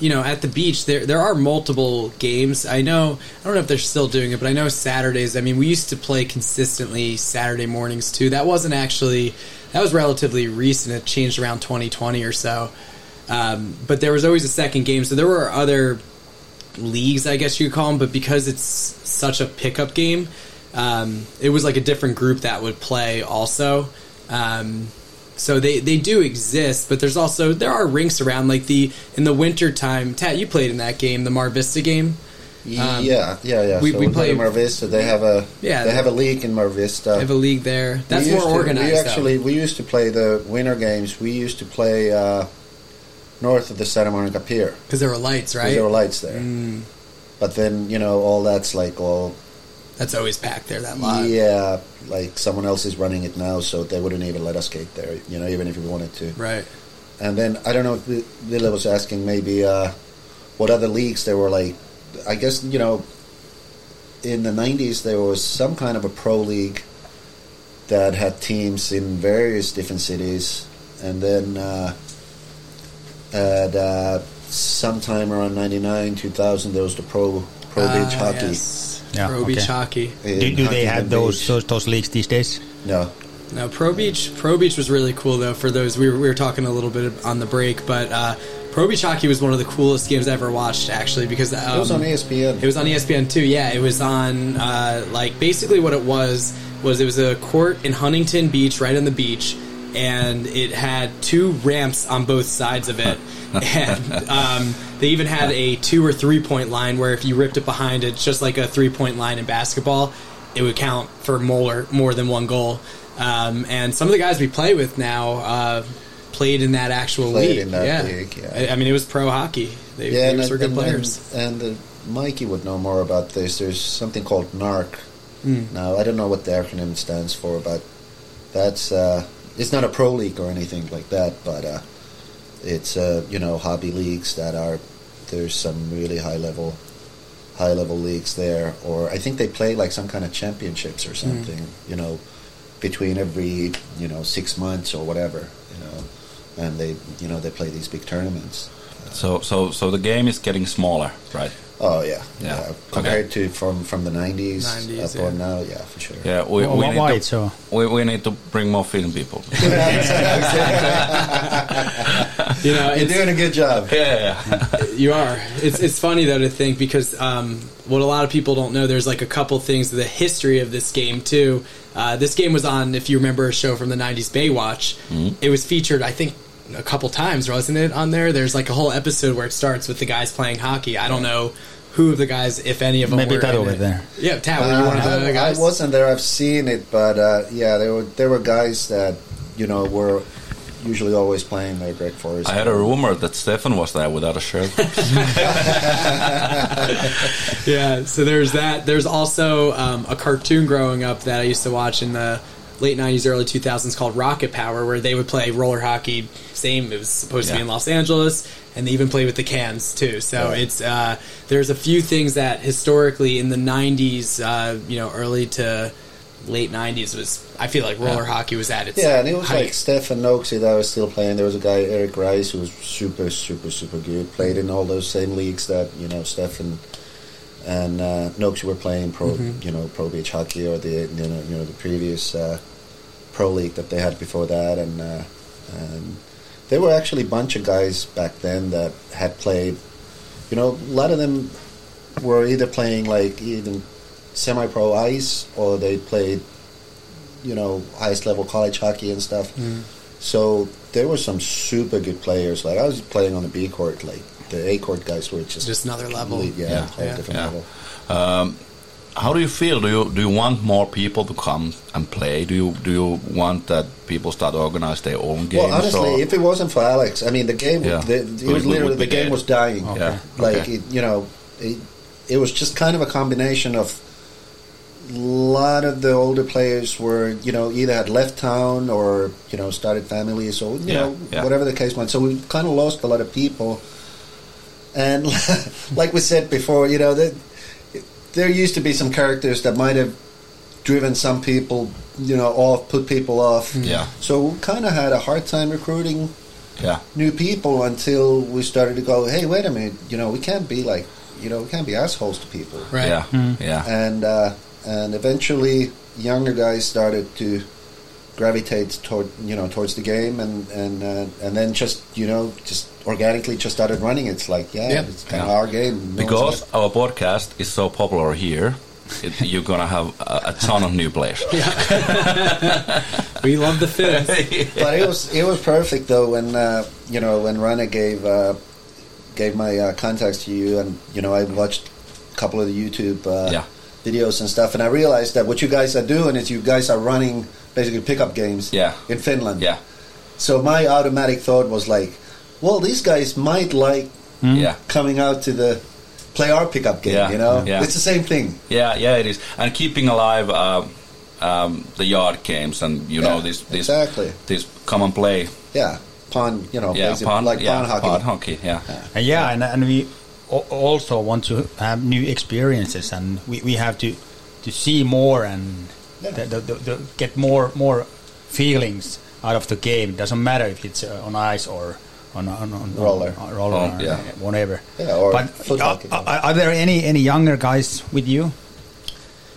you know, at the beach there there are multiple games. I know I don't know if they're still doing it, but I know Saturdays. I mean, we used to play consistently Saturday mornings too. That wasn't actually that was relatively recent. It changed around 2020 or so. Um, but there was always a second game, so there were other leagues, I guess you could call them. But because it's such a pickup game, um, it was like a different group that would play also. Um, so they, they do exist, but there's also there are rinks around like the in the winter time. Tat, you played in that game, the Mar Vista game. Um, yeah, yeah, yeah. we- so we we play play- Mar Vista. They have a Yeah, They have a league in Mar Vista. They have a league there. That's more to- organized. We though. actually we used to play the winter games. We used to play uh, north of the Santa Monica Pier because there were lights, right? There were lights there. Mm, But then you know all that's like all that's always packed there. That lot. yeah, like someone else is running it now, so they wouldn't even let us skate there. You know, even if we wanted to. Right. And then I don't know if Ville was asking maybe uh, what other leagues there were like. I guess you know, in the '90s there was some kind of a pro league that had teams in various different cities, and then uh, at uh, sometime around '99, 2000, there was the pro pro Ah, beach hockey. yes. Yeah, Pro beach hockey. in do, do they have those, those those leagues these days? No. No, Pro Beach. Pro Beach was really cool though. For those we were, we were talking a little bit on the break, but uh, Pro Beach hockey was one of the coolest games I ever watched. Actually, because um, it was on E ESPN. It was on ESPN too. Yeah, it was on uh, like basically what it was was it was a court in Huntington Beach, right on the beach, and it had two ramps on both sides of it, and um, they even had a two or three point line where if you ripped it behind, it's just like a three point line in basketball. It would count for more more than one goal. Um, and some of the guys we play with now uh, played in that actual Played league. in that yeah. league, yeah. I, I mean, it was pro hockey. They, they and, were good and, players. And, and uh, Mikey would know more about this. There's something called NARC. Mm. Now I don't know what the acronym stands for, but that's uh, it's not a pro league or anything like that. But uh, it's uh, you know hobby leagues that are there's some really high level high level leagues there, or I think they play like some kind of championships or something. You know, between every you know six months or whatever. You know, and they you know they play these big tournaments. So so so the game is getting smaller, right? Oh yeah, Yeah. yeah. Compared to from from the nineties up yeah. on now, yeah, for sure. Yeah, we, Wh- we, need why to, so? we, we need to bring more film people. You know, You're doing a good job. yeah, You are. It's it's funny though to think because um, what a lot of people don't know. There's like a couple things the history of this game too. Uh, this game was on, if you remember, a show from the '90s, Baywatch. It was featured, I think, a couple times, wasn't it? On there, there's like a whole episode where it starts with the guys playing hockey. I don't know who of the guys, if any of them, Maybe were that in over there. Yeah, Tat, were you one of Uh, the I, I guys? wasn't there. I've seen it, but uh, yeah, there were there were guys that you know were usually always playing there. Greg Forrest. I had a rumor that Stefan was there without a shirt. yeah, so there's that. There's also um, a cartoon growing up that I used to watch in the late 90s, early 2000s called Rocket Power, where they would play roller hockey. Same, it was supposed to be in Los Angeles, and they even played with the cans too. So Yeah. it's uh, there's a few things that historically in the 90s, uh, you know, early to late 90s was. I feel like roller hockey was at its Yeah, and it was height. like Stefan Noxie that was still playing. There was a guy Eric Rice who was super, super, super good. Played in all those same leagues that you know Stefan and uh, Noxie were playing pro, Mhm. you know, pro beach hockey or the you know you know the previous uh, pro league that they had before that, and uh, and there were actually a bunch of guys back then that had played. You know, a lot of them were either playing like even semi-pro ice or they played you know highest level college hockey and stuff. Mm. So there were some super good players. Like I was playing on the B court, like the A court guys were just Just another level. really- yeah, Yeah. whole Yeah. different Yeah. level. Um, how do you feel? Do you do you want more people to come and play? Do you do you want that people start organize their own games? Well, honestly, or- if it wasn't for Alex, I mean, the game, Yeah. the, it was literally the game dead. was dying. Yeah. Like Okay. it, you know, it, it was just kind of a combination of a lot of the older players were, you know, either had left town or you know started families or you Yeah, know whatever the case was. So we kind of lost a lot of people. And like we said before, you know, there used to be some characters that might have driven some people, you know, off, put people off. Yeah. So we kind of had a hard time recruiting Yeah. new people until we started to go, hey, wait a minute, you know, we can't be like, you know, we can't be assholes to people. Right. Yeah. Yeah. And uh, and eventually, younger guys started to gravitate toward, you know, towards the game, and and uh, and then just, you know, just organically just started running. It's like, yeah, Yeah. it's kind of our game. No Because gonna- our podcast is so popular here, it, you're gonna have a, a ton of new players. We love the Finns. but it was it was perfect though when uh, you know when Rana gave uh, gave my uh, contacts to you and you know I watched a couple of the YouTube uh, Yeah. videos and stuff and I realized that what you guys are doing is you guys are running basically pickup games Yeah. in Finland. Yeah. So my automatic thought was like, well, these guys might like Yeah. coming out to the play our pickup game. Yeah. You know, Yeah. it's the same thing. Yeah, yeah, it is, and keeping alive uh, um, the yard games and you know Yeah, this this exactly. this common play. Yeah, pond. You know, Yeah, basically pond, like yeah, pond hockey. pond hockey. Yeah, And yeah, and, and we also want to have new experiences, and we, we have to to see more and Yeah. The, the, the, the get more more feelings out of the game. It doesn't matter if it's uh, on ice or on on, on Roller. on, roller, Oh, or yeah. whatever. Yeah, or but foot are, are, are there any any younger guys with you?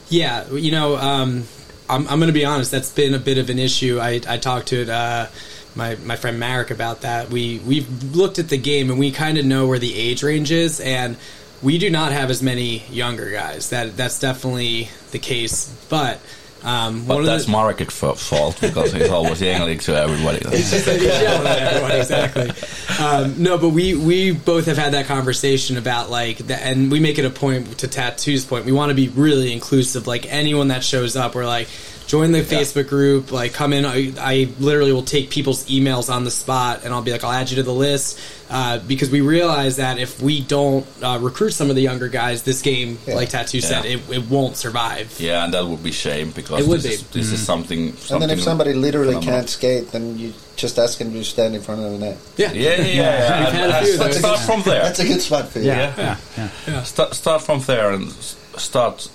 Yeah, you know, um, I'm, I'm going to be honest. That's been a bit of an issue. I, I talked to uh, my my friend Marek about that. We we've looked at the game and we kind of know where the age range is, and we do not have as many younger guys. That that's definitely the case. But um, but that's of the, Marek's fa- fault because he's always yelling to everybody. It's just he's yelling at everyone, exactly. Um, no, but we we both have had that conversation about like and we make it a point to Tatu's point. We want to be really inclusive. Like anyone that shows up, we're like. Join the Facebook group. Like, come in. I, I literally will take people's emails on the spot, and I'll be like, "I'll add you to the list," uh, because we realize that if we don't uh, recruit some of the younger guys, this game, Yeah. like Tatu said, it, it won't survive. Yeah, and that would be shame because It would this, be. Is, this is something, something. And then if somebody literally phenomenal. can't skate, then you just ask them to stand in front of the net. Yeah, Yeah, yeah, yeah. yeah. We've had a And- few and of those. start from there. That's a good spot for you. Yeah. yeah. Start, start from there and start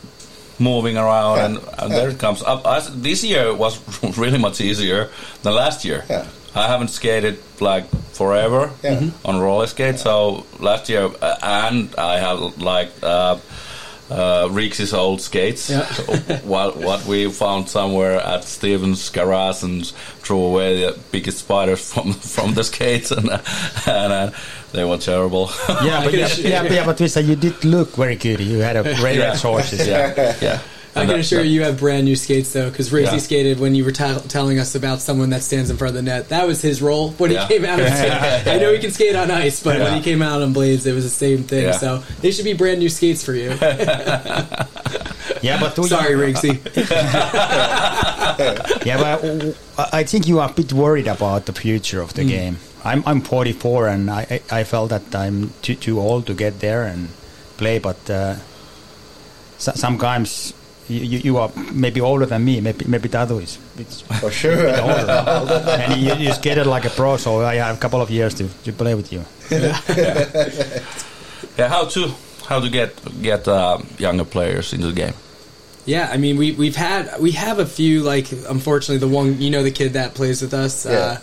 moving around, Yeah. and, and there it comes. Up, I, this year was really much easier than last year. Yeah. I haven't skated like forever Yeah. On roller skate, so last year, uh, and I have like. Uh, uh, Reeks's old skates. Yeah. What what we found somewhere at Stevens' garage and threw away the biggest spiders from from the skates, and, uh, and uh, they were terrible. Yeah, but yeah, yeah, yeah, but Visa, you did look very good. You had a great Yeah. resources. yeah, yeah. I can that- assure that- you, you have brand new skates though, because Racy Yeah. skated when you were tell telling us about someone that stands in front of the net. That was his role when Yeah. he came out. Of I know he can skate on ice, but when he came out on blades, it was the same thing. Yeah. So they should be brand new skates for you. Yeah, but Sorry, Rigsy. Yeah, but I- I think you are a bit worried about the future of the Mm. game. I'm I'm 44 and I I I felt that I'm too too old to get there and play, but uh, so, sometimes you, you you are maybe older than me. Maybe maybe Tatu is it's For sure. and you, you get it like a pro, so I have a couple of years to, to play with you. Yeah, how to how to get get uh, younger players into the game? Yeah, I mean we we've had we have a few like unfortunately the one you know the kid that plays with us Yeah. uh,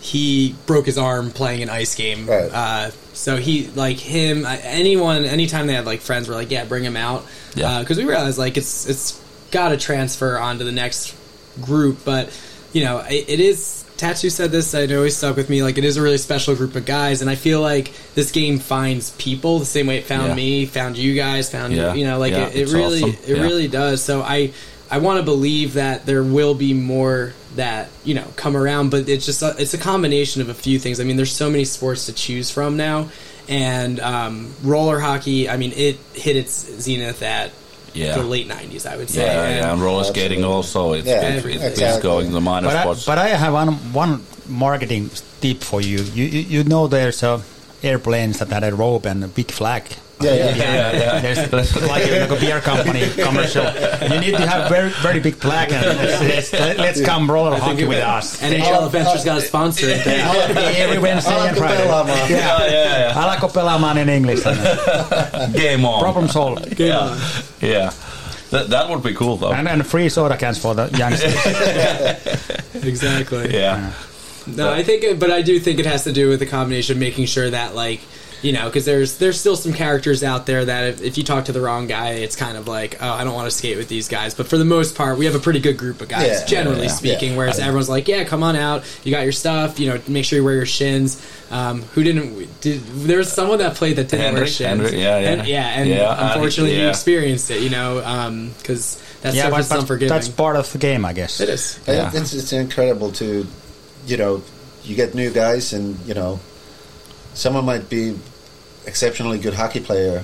he broke his arm playing an ice game Right. uh, so he like him uh, anyone anytime they had like friends were like yeah bring him out Yeah. because we realized like it's it's got to transfer onto the next group but you know it, it is Tatu said this and it always stuck with me like it is a really special group of guys and I feel like this game finds people the same way it found Yeah. me found you guys found Yeah. you know like Yeah, it, it really awesome. it really does. So I I want to believe that there will be more that you know come around, but it's just a, it's a combination of a few things. I mean, there's so many sports to choose from now, and um, roller hockey. I mean, it hit its zenith at Yeah. the late '90s. I would say. Yeah, And- yeah, and roller skating also. It's, Yeah, it- it- it's exactly. going to the minor But I, but I have one one marketing tip for you. You you, you know there's a airplanes that had a rope and a big flag Yeah, yeah, yeah, yeah. There's like a, like a beer company commercial. You need to have very very big plaque and let's, let's, let's come roller hockey with us. NHL Adventures got a sponsor at that. Every Wednesday and Friday. pelaamaan. Yeah. Yeah, yeah, yeah. Alakko pelaamaan in English. Game on. Problem solved. Game yeah. Yeah. That, that would be cool though. And, and free soda cans for the youngsters. exactly. yeah. No, I think, it, but I do think it has to do with the combination of making sure that, like, you know, because there's there's still some characters out there that if, if you talk to the wrong guy, it's kind of like, oh, I don't want to skate with these guys. But for the most part, we have a pretty good group of guys, Yeah, generally yeah, speaking. yeah. Whereas everyone's like, yeah, come on out, you got your stuff, you know, make sure you wear your shins. Um, who didn't? Did there was someone that played that didn't wear shins? Henry, yeah, yeah. and, yeah, and Yeah, unfortunately, you yeah. experienced it, you know, because that yeah, but, but that's part of the game, I guess. it is. Yeah. It's, it's incredible to, you know, you get new guys, and you know, someone might be exceptionally good hockey player,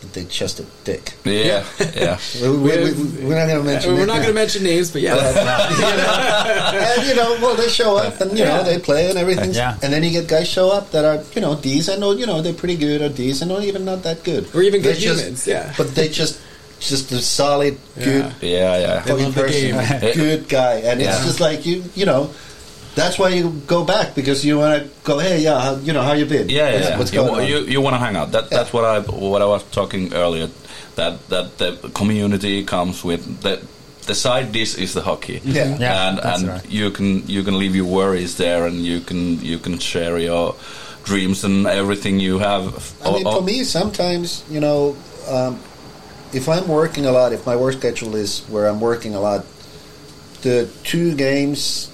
but they just a dick. Yeah. Yeah. We, we, we, we're not going to mention. We're it. not going to mention names, but yeah. and you know, well, they show up and you know they play and everything. Yeah. And then you get guys show up that are you know decent or you know they're pretty good or decent or even not that good Or even They're good just- humans, yeah. But they just just a solid good Yeah, yeah. They fucking person, good guy, and Yeah. it's just like you you know. That's why you go back because you want to go. Hey, yeah, how, you know how you been? Yeah, yeah. Yeah. what's you, on? you you want to hang out. That that's what I what I was talking earlier. That that the community comes with the the side dish is the hockey. Yeah. Yeah, and and right. you can you can leave your worries there, and you can you can share your dreams and everything you have. I mean, for me, sometimes you know, um, if I'm working a lot, if my work schedule is where I'm working a lot, the two games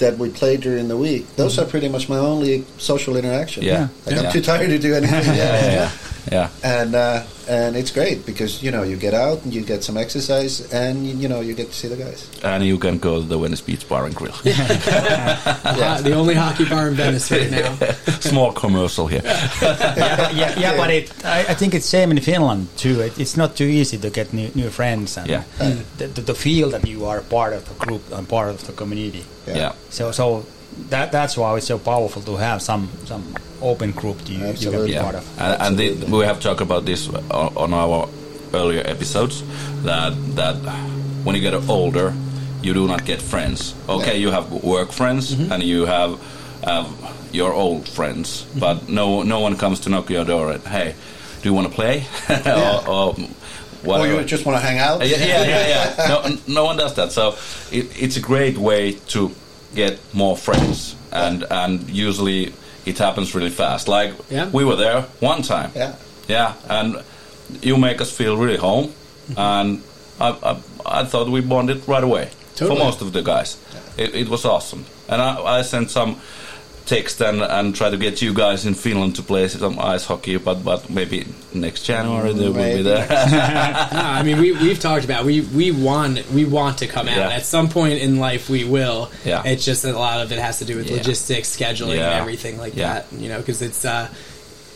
that we play during the week, those mm-hmm. are pretty much my only social interaction. Yeah. like Yeah. I'm too tired to do anything. yeah, yeah, yeah, yeah. And uh, and it's great because you know you get out and you get some exercise and you, you know you get to see the guys. And you can go to the Venice Beach Bar and Grill. Uh, the only hockey bar in Venice right now. Small commercial here. yeah, yeah, yeah, but it, I, I think it's same in Finland too. It, it's not too easy to get new, new friends and Yeah. the, the, the feel that you are part of the group and part of the community. Yeah. So, so that that's why it's so powerful to have some some open group you, you can be Yeah, part of. and, and the, we have talked about this on, on our earlier episodes that that when you get older, you do not get friends. Okay, you have work friends and you have have your old friends, but no no one comes to knock your door and hey, do you want to play or, or Or you just want to hang out. Uh, yeah, yeah, yeah, yeah. No, no one does that. So it, it's a great way to get more friends, and and usually it happens really fast. Like Yeah. we were there one time. Yeah. Yeah, and you make us feel really home, mm-hmm. and I, I, I thought we bonded right away Totally. for most of the guys. It, it was awesome, and I, I sent some text and, and try to get you guys in Finland to play some ice hockey, but but maybe next January they will be there. No, I mean, we we've talked about we we want we want to come out Yeah. at some point in life. We will. Yeah. It's just that a lot of it has to do with Yeah. logistics, scheduling, Yeah. and everything like that. You know, because it's. uh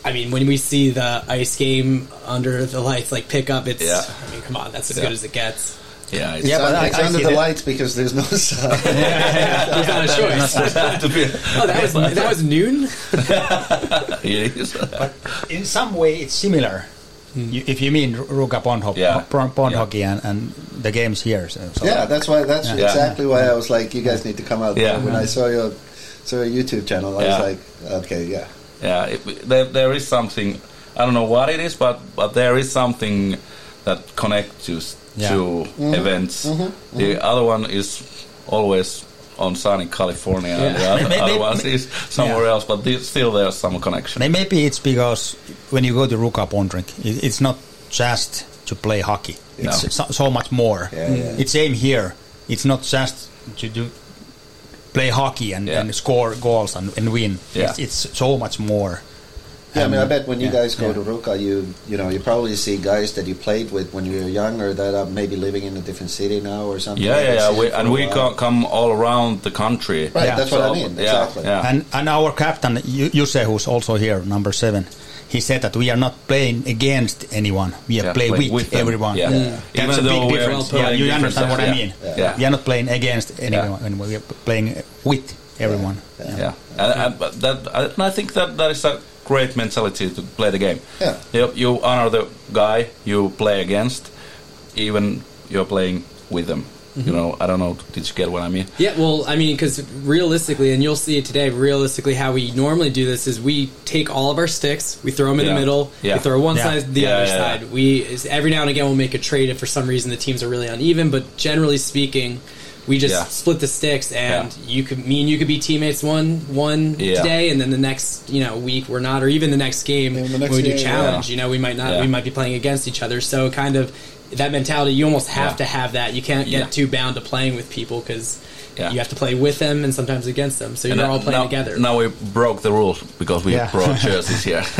I mean, when we see the ice game under the lights, like pick up, it's. I mean, come on, that's as good as it gets. Yeah, it's Yeah, but I- it's I under the that. lights because there's no sun. There's not a choice. oh, that was that was noon. it is. In some way, it's similar. Hmm. You, if you mean Ruka Pond, ho- Yeah. pond, pond Yeah. hockey and, and the games here. So, so yeah, that's why. That's Yeah. exactly why I was like, you guys need to come out. Yeah. When I saw your saw your YouTube channel, I Yeah. was like, okay, yeah. Yeah, it, there, there is something. I don't know what it is, but but there is something that connects you s- Yeah. to events. Mm-hmm. Mm-hmm. The other one is always on sunny California, and the other, Maybe- other one maybe- is somewhere yeah. else. But still, there's some connection. Maybe it's because when you go to Ruka Pondrink, it, it's not just to play hockey. It's No. so, so much more. Yeah, yeah. Mm. It's same here. It's not just to do play hockey and, Yeah. and score goals and, and win. Yeah. It's, it's so much more. Yeah, I mean, I Um, bet when you yeah, guys go yeah. to Ruka, you you know you probably see guys that you played with when you were younger that are maybe living in a different city now or something. Yeah, yeah, yeah. We, and we while. come all around the country. Right, Yeah. that's what I mean. yeah, Exactly. yeah. And and our captain Ju- Juse, who's also here, number seven, he said that we are not playing against anyone. We are Yeah, playing play with, with everyone. Yeah. Yeah. That's Even a though big we're difference. Yeah, you understand what I mean? Yeah. Yeah. We are not playing against anyone. and We are playing with everyone. Yeah, And, and, but that, I, and I think that that is a great mentality to play the game. Yeah. You, you honor the guy you play against, even you're playing with them. You mm-hmm. know, I don't know. Did you get what I mean? Yeah, well, I mean, because realistically, and you'll see it today, realistically, how we normally do this is we take all of our sticks, we throw them in Yeah. the middle, Yeah. we throw one Yeah. side, the Yeah, other yeah, side. We every now and again we'll make a trade if for some reason the teams are really uneven, but generally speaking, we just Yeah. split the sticks, and you could me and you could be teammates one one Yeah. today, and then the next you know week we're not, or even the next game the next when we do game, challenge, yeah. you know, we might not, Yeah. we might be playing against each other, so kind of. That mentality, you almost have Yeah. to have that. You can't get Yeah. too bound to playing with people because Yeah. you have to play with them and sometimes against them. So And you're now- all playing now, together. Now we broke the rules because we Yeah. brought jerseys here.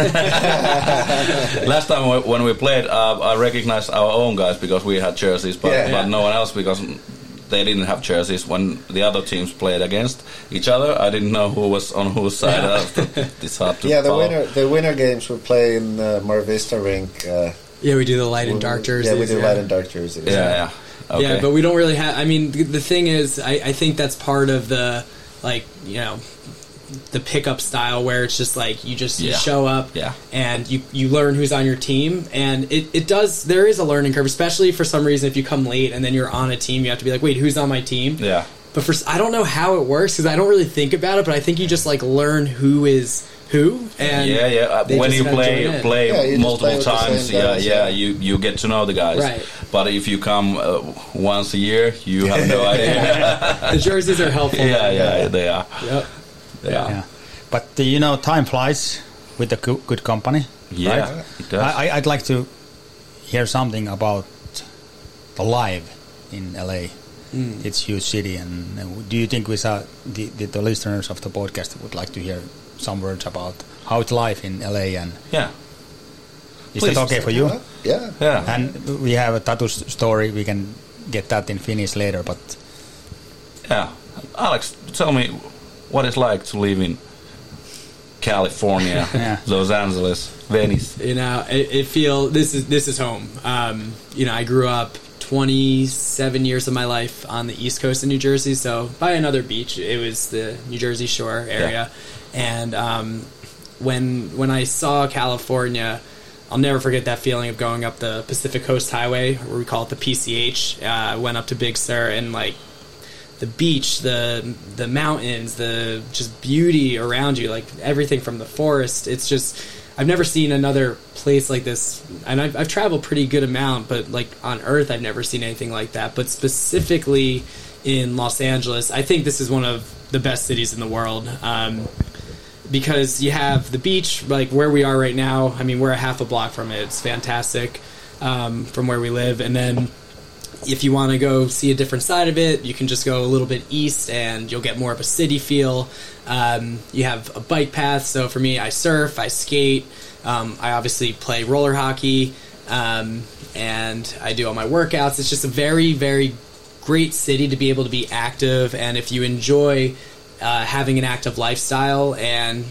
Last time we- when we played, uh, I recognized our own guys because we had jerseys, but, Yeah. but no one else because they didn't have jerseys. When the other teams played against each other, I didn't know who was on whose side. Uh, it's hard to Yeah, the follow. winner the winner games we play in the Mar Vista rink. Uh, yeah, we do the light and dark jerseys. Yeah, we do yeah. light and dark jerseys. Yeah, yeah. Okay. Yeah, but we don't really have. I mean, the, the thing is, I, I think that's part of the like you know the pickup style where it's just like you just you Yeah. show up Yeah. and you you learn who's on your team and it, it does there is a learning curve especially for some reason if you come late and then you're on a team you have to be like wait who's on my team yeah. but for I don't know how it works because I don't really think about it but I think you just like learn who is who and yeah, yeah. Uh, when you play play Yeah, you multiple play times, yeah, guys, yeah, yeah. you you get to know the guys. Right. But if you come uh, once a year, you have no idea. the jerseys are helpful yeah, yeah, they are. Yep. Yeah, Yeah. But uh, you know, time flies with a good, good company. Yeah, right? it does. I, I- I'd like to hear something about the live in LA. Mm. It's huge city, and uh, do you think we saw the, the, the listeners of the podcast would like to hear some words about how it's live in LA? And yeah, is Please. that okay for you? Yeah. yeah. And we have a tattoo story. We can get that in Finnish later, but yeah. Alex, tell me what it's like to live in California, Yeah. Los Angeles, Venice. you know it, it feel this is this is home um, you know i grew up 27 years of my life on the east coast of new jersey so by another beach it was the new jersey shore area and um, when when i saw california I'll never forget that feeling of going up the Pacific Coast Highway, or we call it the PCH. Uh, I went up to Big Sur and like the beach, the the mountains, the just beauty around you, like everything from the forest. It's just I've never seen another place like this, and I've, I've traveled pretty good amount, but like on Earth, I've never seen anything like that. But specifically in Los Angeles, I think this is one of the best cities in the world. Um, because you have the beach, like where we are right now. I mean, we're a half a block from it. It's fantastic um, from where we live. And then if you want to go see a different side of it, you can just go a little bit east and you'll get more of a city feel. Um, you have a bike path. So for me, I surf, I skate, um, I obviously play roller hockey, um, and I do all my workouts. It's just a very, very great city to be able to be active. And if you enjoy uh, having an active lifestyle and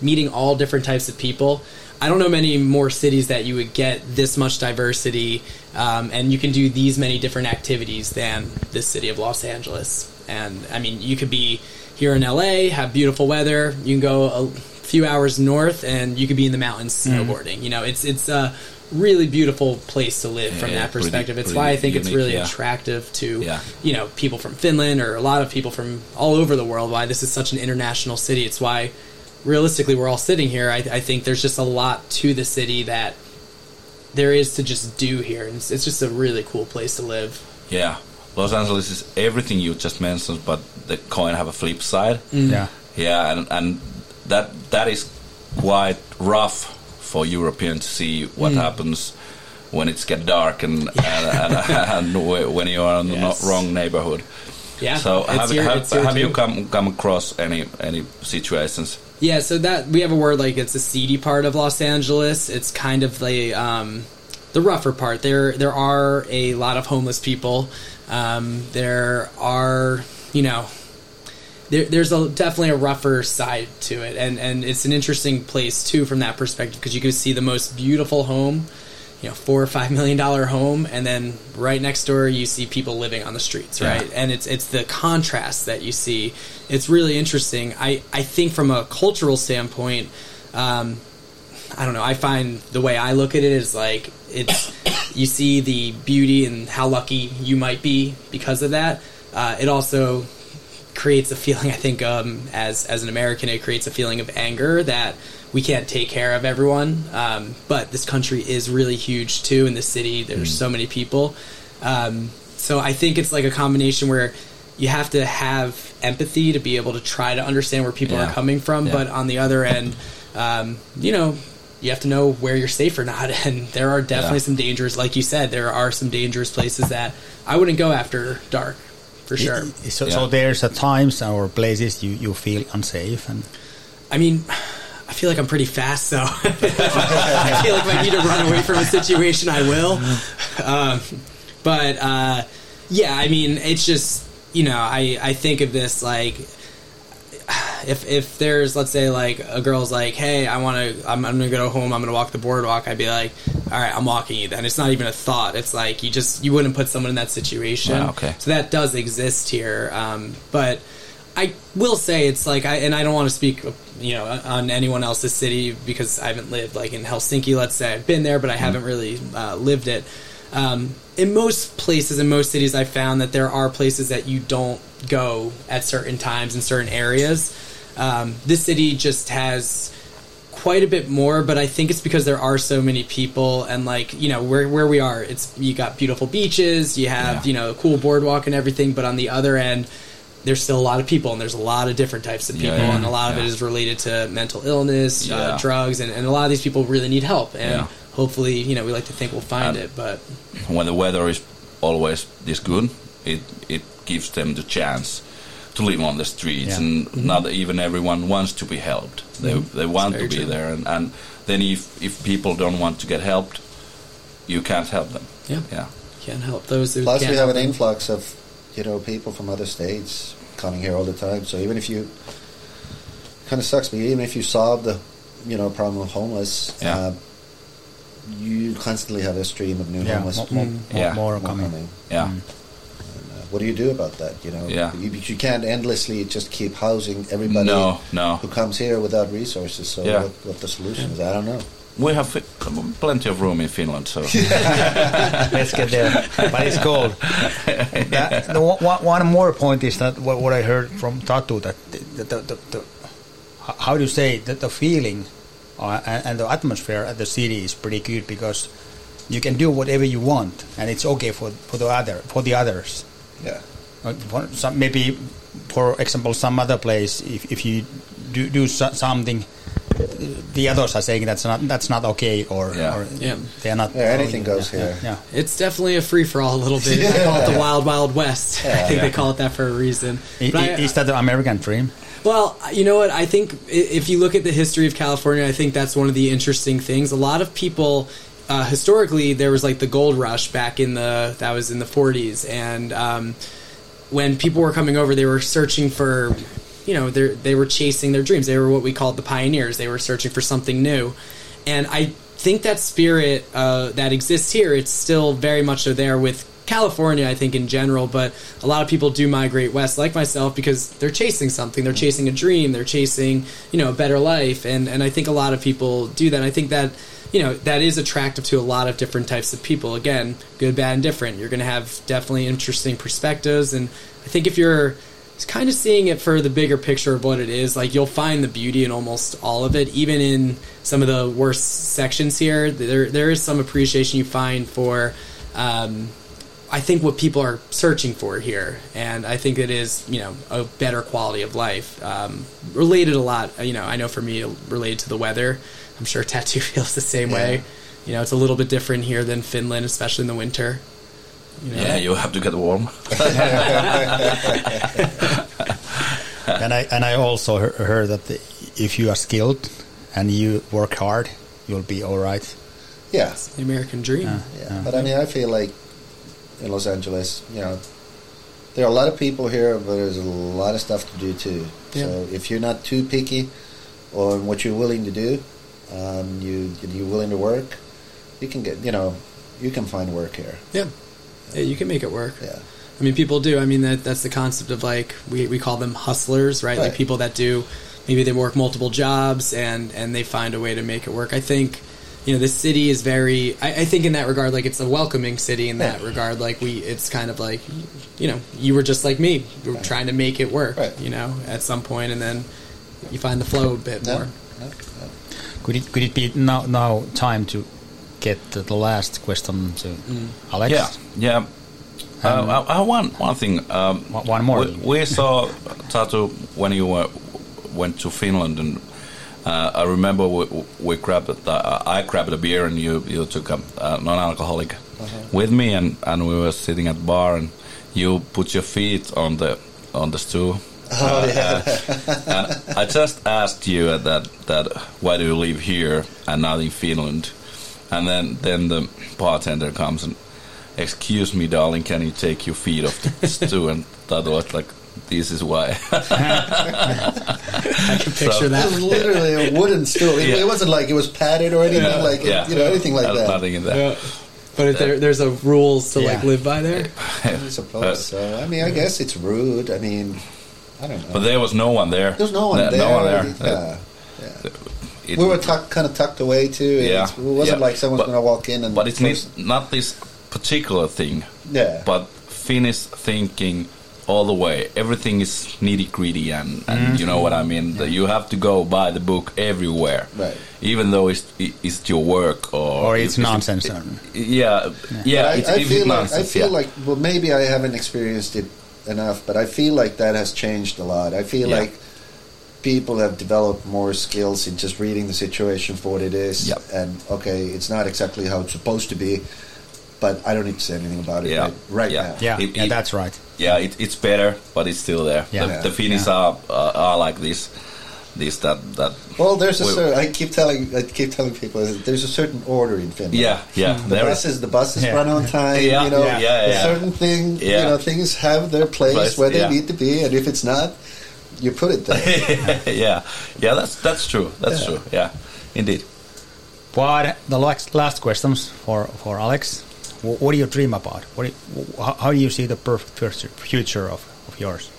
meeting all different types of people. I don't know many more cities that you would get this much diversity um, and you can do these many different activities than this city of Los Angeles. And I mean, you could be here in LA, have beautiful weather. You can go a few hours north and you could be in the mountains Mhm. snowboarding. You know, it's it's a really beautiful place to live from Yeah, that pretty- perspective. it's pretty why I think it's really yeah. attractive to Yeah. you know people from Finland or a lot of people from all over the world. Why this is such an international city. It's why realistically we're all sitting here. I, I think there's just a lot to the city that there is to just do here. And it's, it's just a really cool place to live. Yeah, Los Angeles is everything you just mentioned, but the coin have a flip side. Mm. Yeah. yeah, and and that that is quite rough for European to see what Mm. happens when it's get dark and and, and, and when you are in the Yes. no- wrong neighborhood. Yeah, So have, here- have, have you come come across any any situations? Yeah, so that we have a word like it's a seedy part of Los Angeles. It's kind of the um, the rougher part. There there are a lot of homeless people. Um, there are you know there, there's a definitely a rougher side to it, and and it's an interesting place too from that perspective because you can see the most beautiful home. You know, four or five million dollar home, and then right next door you see people living on the streets, Yeah. right? and it's it's the contrast that you see. It's really interesting. I I think from a cultural standpoint, um, I don't know. I find the way I look at it is like it's you see the beauty and how lucky you might be because of that. Uh, it also creates a feeling. I think um, as as an American, it creates a feeling of anger that we can't take care of everyone. Um, but this country is really huge too. In the city, there's so many people. Um, so I think it's like a combination where you have to have empathy to be able to try to understand where people Yeah. are coming from. Yeah. But on the other end, um, you know, you have to know where you're safe or not. And there are definitely Yeah. some dangers, like you said, there are some dangerous places that I wouldn't go after dark for sure. So, so there's a times or places you, you feel unsafe and I mean, I feel like I'm pretty fast, so I feel like if I need to run away from a situation, I will. Um, but uh, yeah, I mean, it's just you know, I I think of this like if if there's let's say like a girl's like, hey, I want to, I'm, I'm gonna go home, I'm gonna walk the boardwalk. I'd be like, all right, I'm walking you. Then it's not even a thought. It's like you just you wouldn't put someone in that situation. Wow, okay. So that does exist here, um, but. I will say it's like I and I don't want to speak you know on anyone else's city because I haven't lived like in Helsinki let's say. I've been there but I haven't really uh, lived it. Um, in most places in most cities I found that there are places that you don't go at certain times in certain areas. Um, this city just has quite a bit more but I think it's because there are so many people and like you know where where we are it's you got beautiful beaches you have Yeah. you know a cool boardwalk and everything but on the other end there's still a lot of people and there's a lot of different types of people yeah, and a lot of it is related to mental illness Yeah. uh, drugs and, and a lot of these people really need help and Yeah. hopefully you know we like to think we'll find And- it but when the weather is always this good, it it gives them the chance to live on the streets, Yeah. and Mm-hmm. not even everyone wants to be helped. They Mhm. they want to be true. there, and, and then if if people don't want to get helped, you can't help them. yeah Yeah, can't help those who Plus, can't we have an them. influx of you know people from other states coming here all the time. So even if you kind of sucks, but even if you solve the you know problem of homeless, Yeah. uh, you constantly have a stream of new yeah, homeless. more, more, Mm. more, Yeah. more more coming. coming. yeah, Uh, what do you do about that? You know, Yeah. you, you can't endlessly just keep housing everybody No, no. who comes here without resources. So Yeah. what, what the solution is, I don't know. We have plenty of room in Finland, so Let's get there. But it's cold. That, the one, one- one more point is that what, what I heard from Tatu that the, the, the, the how do you say that the feeling uh, and, and the atmosphere at the city is pretty good because you can do whatever you want and it's okay for, for the other for the others. Yeah. Uh, for some, maybe, for example, some other place, if, if you do, do so, something, the others are saying that's not that's not okay, or, Yeah. or Yeah. they're not. Yeah, anything goes yeah, here. Yeah. it's definitely a free for all a little bit. I call it the wild wild west. I think Yeah. they call it that for a reason. I- i- I- is that the American dream? Well, you know what? I think if you look at the history of California, I think that's one of the interesting things. A lot of people, uh, historically, there was like the gold rush back in the that was in the 40s, and um, when people were coming over, they were searching for, you know, they they were chasing their dreams. They were what we called the pioneers. They were searching for something new, and I think that spirit uh, that exists here, it's still very much so there with California, I think in general, but a lot of people do migrate west, like myself, because they're chasing something. They're chasing a dream. They're chasing, you know, a better life, and and I think a lot of people do that. I think that you know that is attractive to a lot of different types of people. Again, good, bad, and different. You're going to have definitely interesting perspectives, and I think if you're kind of seeing it for the bigger picture of what it is, like you'll find the beauty in almost all of it, even in some of the worst sections here. There there is some appreciation you find for. Um, I think what people are searching for here, and I think it is, you know, a better quality of life. Um, related a lot, you know, I know for me, related to the weather. I'm sure Tatu feels the same Yeah. way. You know, it's a little bit different here than Finland, especially in the winter. You know? yeah, you have to get warm. and I and I also heard that the, if you are skilled and you work hard, you'll be all right. Yeah. The American dream. Yeah. Yeah, but I mean, I feel like in Los Angeles, you know, there are a lot of people here, but there's a lot of stuff to do too. Yeah. So if you're not too picky on what you're willing to do, um, you you're willing to work, you can get, you know, you can find work here. Yeah. Yeah, you can make it work. Yeah. I mean, people do. I mean, that that's the concept of like we, we call them hustlers, right? Like people that do maybe they work multiple jobs and and they find a way to make it work. I think you know the city is very. I, I think in that regard, like it's a welcoming city in that Yeah. regard. Like we, it's kind of like you know you were just like me. You were trying to make it work. You know, at some point, and then you find the flow a bit more. Could it could it be now now time to get to the last question to Alex? Yeah, yeah. Uh, I, I one one thing. Um, one more. We, we saw Tatu when you were, went to Finland, and uh, I remember we, we grabbed. Uh, I grabbed a beer, and you you took a uh, non-alcoholic Uh-huh. with me, and, and we were sitting at the bar, and you put your feet on the on the stool. Oh, yeah. uh, and I just asked you that that why do you live here and not in Finland? And then then the bartender comes and excuse me, darling, can you take your feet off the stool? And that was like, this is why. I can picture that. It was literally a wooden stool. It, Yeah. it wasn't like it was padded or anything Yeah, like it, you know anything like that. nothing in there. Yeah. But if there, there's a rules to like live by there. I suppose so. I mean, I guess it's rude. I mean, I don't know. But there was no one there. There was no one No- there. No one there. Yeah. It- we were tuck, kind of tucked away too. Yeah, it wasn't yeah. like someone's But- going to walk in and. But it's not, not this particular thing. Yeah. But Finnish thinking all the way. Everything is nitty gritty, and, and Mhm. you know what I mean. That you have to go buy the book everywhere, Right. Even though it's it's your work or Or it's if- nonsense. yeah, yeah. But it's, I, I feel it's like I feel yeah. like well maybe I haven't experienced it enough, but I feel like that has changed a lot. I feel Yeah. like people have developed more skills in just reading the situation for what it is. Yep. And okay, it's not exactly how it's supposed to be, but I don't need to say anything about it Yeah. right, right Yeah. now. Yeah, It- yeah, it- that's right. Yeah, it, it's better, but it's still there. Yeah. The, the Finnish are uh, are like this, this that that. Well, there's a Certain, I keep telling I keep telling people there's a certain order in Finland. Yeah, yeah. The There- buses the buses Yeah. run on time. Yeah, you know, yeah, yeah, a certain thing. Yeah. You know, things have their place, Place, where they yeah. need to be, and if it's not, you put it there. yeah, yeah. That's that's true. That's Yeah. true. Yeah, indeed. What the last last questions for for Alex? Wh- What do you dream about? What do you, how- how do you see the perfect future- future of, of yours?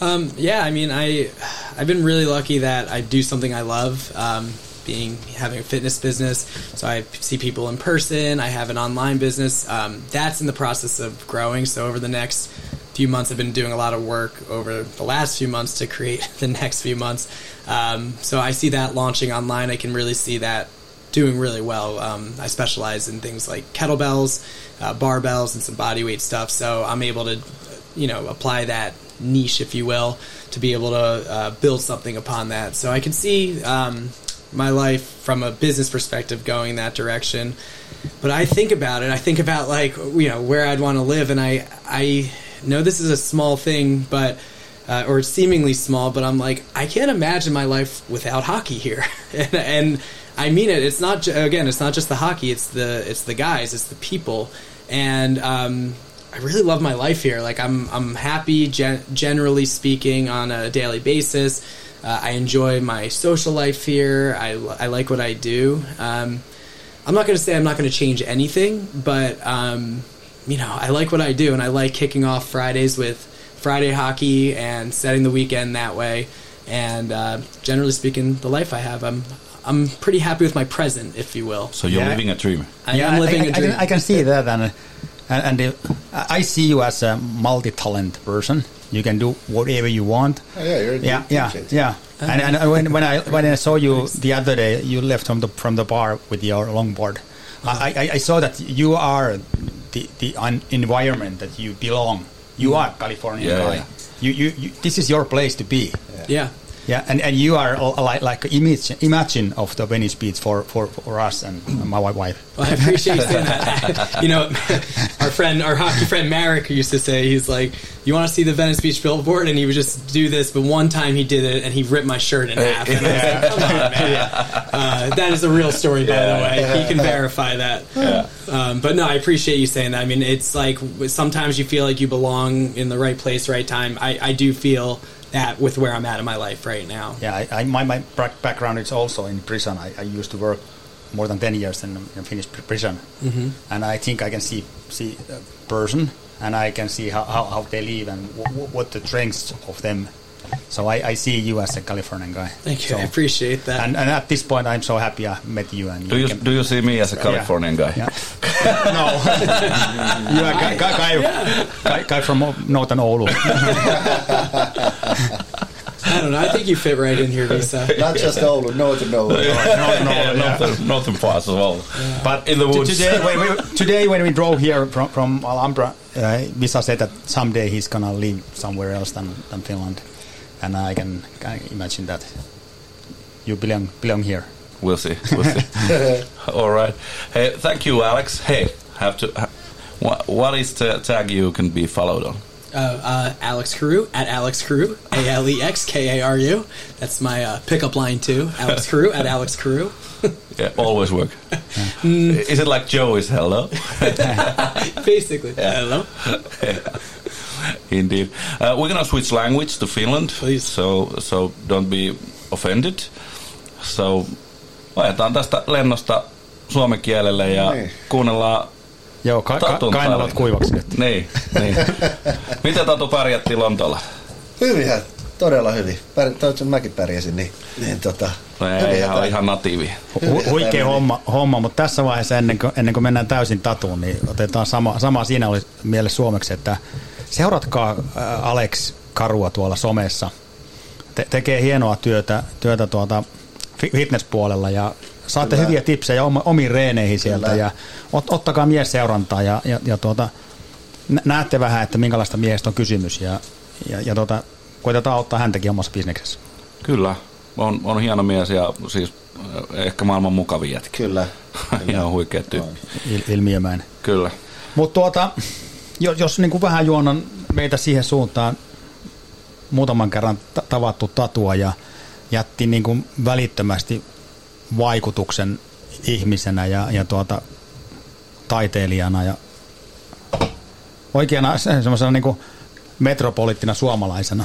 Um, yeah, I mean, I I've been really lucky that I do something I love. Um, being having a fitness business, so I see people in person. I have an online business. Um, that's in the process of growing. So over the next few months, I've been doing a lot of work over the last few months to create the next few months. Um, so I see that launching online. I can really see that doing really well. Um, I specialize in things like kettlebells, uh, barbells, and some bodyweight stuff. So I'm able to, you know, apply that niche, if you will, to be able to uh, build something upon that. So I can see um, my life from a business perspective going that direction. But I think about it. I think about like you know where I'd want to live, and I I know this is a small thing, but uh, or seemingly small, but I'm like, I can't imagine my life without hockey here, and, and I mean it. It's not again, it's not just the hockey; it's the it's the guys, it's the people, and um, I really love my life here. Like I'm I'm happy, gen- generally speaking, on a daily basis. Uh, I enjoy my social life here. I, I like what I do. Um, I'm not going to say I'm not going to change anything, but um, you know, I like what I do, and I like kicking off Fridays with Friday hockey and setting the weekend that way. And uh, generally speaking, the life I have, I'm I'm pretty happy with my present, if you will. So you're Yeah. living a dream. I am living I, a I dream. can, I can see that, and and, and uh, I see you as a multi-talent person. You can do whatever you want. Oh, yeah, you're a yeah, DJ yeah, too. yeah. And, and when, when I when I saw you the other day, you left from the from the bar with your longboard. I, I, I saw that you are the the un- environment that you belong. You mm. are Californian Yeah, guy. yeah. You, you you this is your place to be. yeah. Yeah, and, and you are like like image imagine of the Venice Beach for, for, for us and my wife. Well, I appreciate you saying that. you know, our friend, our hockey friend Marek used to say, he's like, "You want to see the Venice Beach billboard?" And he would just do this. But one time he did it, and he ripped my shirt in half. And I was like, "Come on, man!" Uh, that is a real story, by the way. He can verify that. Yeah. Um, but no, I appreciate you saying that. I mean, it's like sometimes you feel like you belong in the right place, right time. I, I do feel that with where I'm at in my life right now. Yeah, I, I, my, my background is also in prison. I, I used to work more than 10 years in, in Finnish pr- prison. Mhm. And I think I can see see a person and I can see how, how, how they live and w- w- what the strengths of them So I, I see you as a Californian guy. Thank you. So, I appreciate that. and, and at this point, I'm so happy I met you. And Do you, do you see me as a Californian guy? Yeah. no, you are guy, guy, guy, guy, guy from Northern Oulu. I don't know. I think you fit right in here, Visa. Not just Oulu, northern Oulu. Yeah, nothing, nothing fast as well. But in the t- woods. Today, when we, today when we drove here from, from Alhambra, uh, Visa said that someday he's gonna live somewhere else than, than Finland, and I can, can imagine that you belong belong here. We'll see. We'll see. All right. Hey, thank you, Alex. Hey, have to. Ha, what, what is the tag you can be followed on? Uh, uh, Alex Karu at Alex Karu, A L E X K A R U. That's my uh, pickup line too. Alex Karu at Alex Karu. Yeah, always work. Is it like Joe is hello? Basically, hello. Indeed. Uh, we're gonna switch language to Finland, Please. So so don't be offended. So laitetaan tästä lennosta suomen kielelle ja Niin. kuunnellaan Joo, ka- ka- kainalat kuivaksi nyt. Niin, niin. Miten Tatu pärjättiin Lontoolla? Hyvinhän, todella hyvin. Pär, toivottavasti mäkin pärjäsin, niin, niin tota, No ei, ihan, tää- ihan natiivi. Hu- huikea homma, homma, mutta tässä vaiheessa ennen kuin, ennen kuin mennään täysin tatuun, niin otetaan sama, sama siinä oli mielessä suomeksi, että seuratkaa äh, Alex Karua tuolla somessa. Te- tekee hienoa työtä, työtä tuota fitnesspuolella ja saatte Kyllä. hyviä tipsejä omiin reeneihin sieltä Kyllä. ja ot, ottakaa mies seurantaa ja, ja, ja tuota, nä- näette vähän, että minkälaista miehestä on kysymys ja, ja, ja tuota, koitetaan auttaa häntäkin omassa bisneksessä. Kyllä, on, on hieno mies ja siis äh, ehkä maailman mukavin jätkä. Kyllä. Ihan huikea tyyppi. Il, ilmiömäinen. Kyllä. Mutta tuota, jos, jos niin kuin vähän juonan meitä siihen suuntaan, muutaman kerran ta- tavattu tatua ja jätti niin kuin välittömästi vaikutuksen ihmisenä ja, ja tuota, taiteilijana ja oikeana se- semmoisena niin metropoliittina suomalaisena.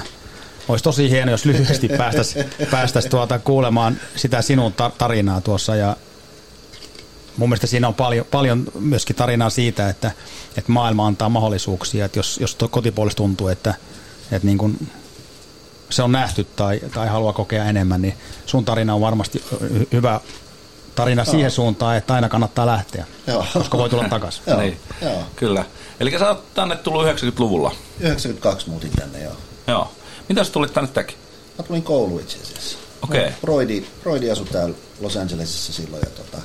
Olisi tosi hieno, jos lyhyesti päästäisiin päästäisi tuota kuulemaan sitä sinun ta- tarinaa tuossa ja mun mielestä siinä on paljon, paljon myöskin tarinaa siitä, että, että maailma antaa mahdollisuuksia, että jos, jos tuo kotipuolesta tuntuu, että, että niin kuin se on nähty tai, tai haluaa kokea enemmän, niin sun tarina on varmasti hy- hyvä tarina Joo. siihen suuntaan, että aina kannattaa lähteä, Joo. koska voi tulla takaisin. Joo, Niin. joo. Kyllä. Eli sä oot tänne tullut 90-luvulla. 92 muutin tänne, joo. Joo. Mitä sä tulit tänne teki? Mä tulin kouluun itse asiassa. Okei. No, Broidi, Broidi asui täällä Los Angelesissa silloin ja tota,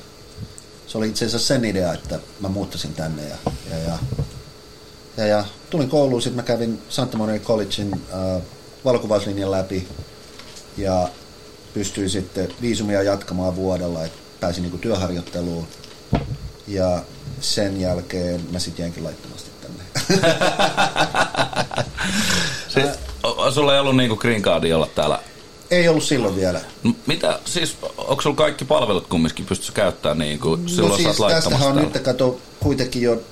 se oli itse asiassa sen idea, että mä muuttasin tänne ja, ja, ja, ja, ja tulin kouluun, sitten mä kävin Santa Monica Collegein äh, valokuvauslinjan läpi ja pystyin sitten viisumia jatkamaan vuodella, että pääsin niinku työharjoitteluun ja sen jälkeen mä sitten jäinkin laittomasti tänne. Siis, sulla ei ollut niinku green cardi olla täällä. Ei ollut silloin vielä. No, Mitä, siis, onko sulla kaikki palvelut kumminkin pystyssä käyttämään niin kuin silloin no siis tästähän on täällä? nyt, kato, kuitenkin jo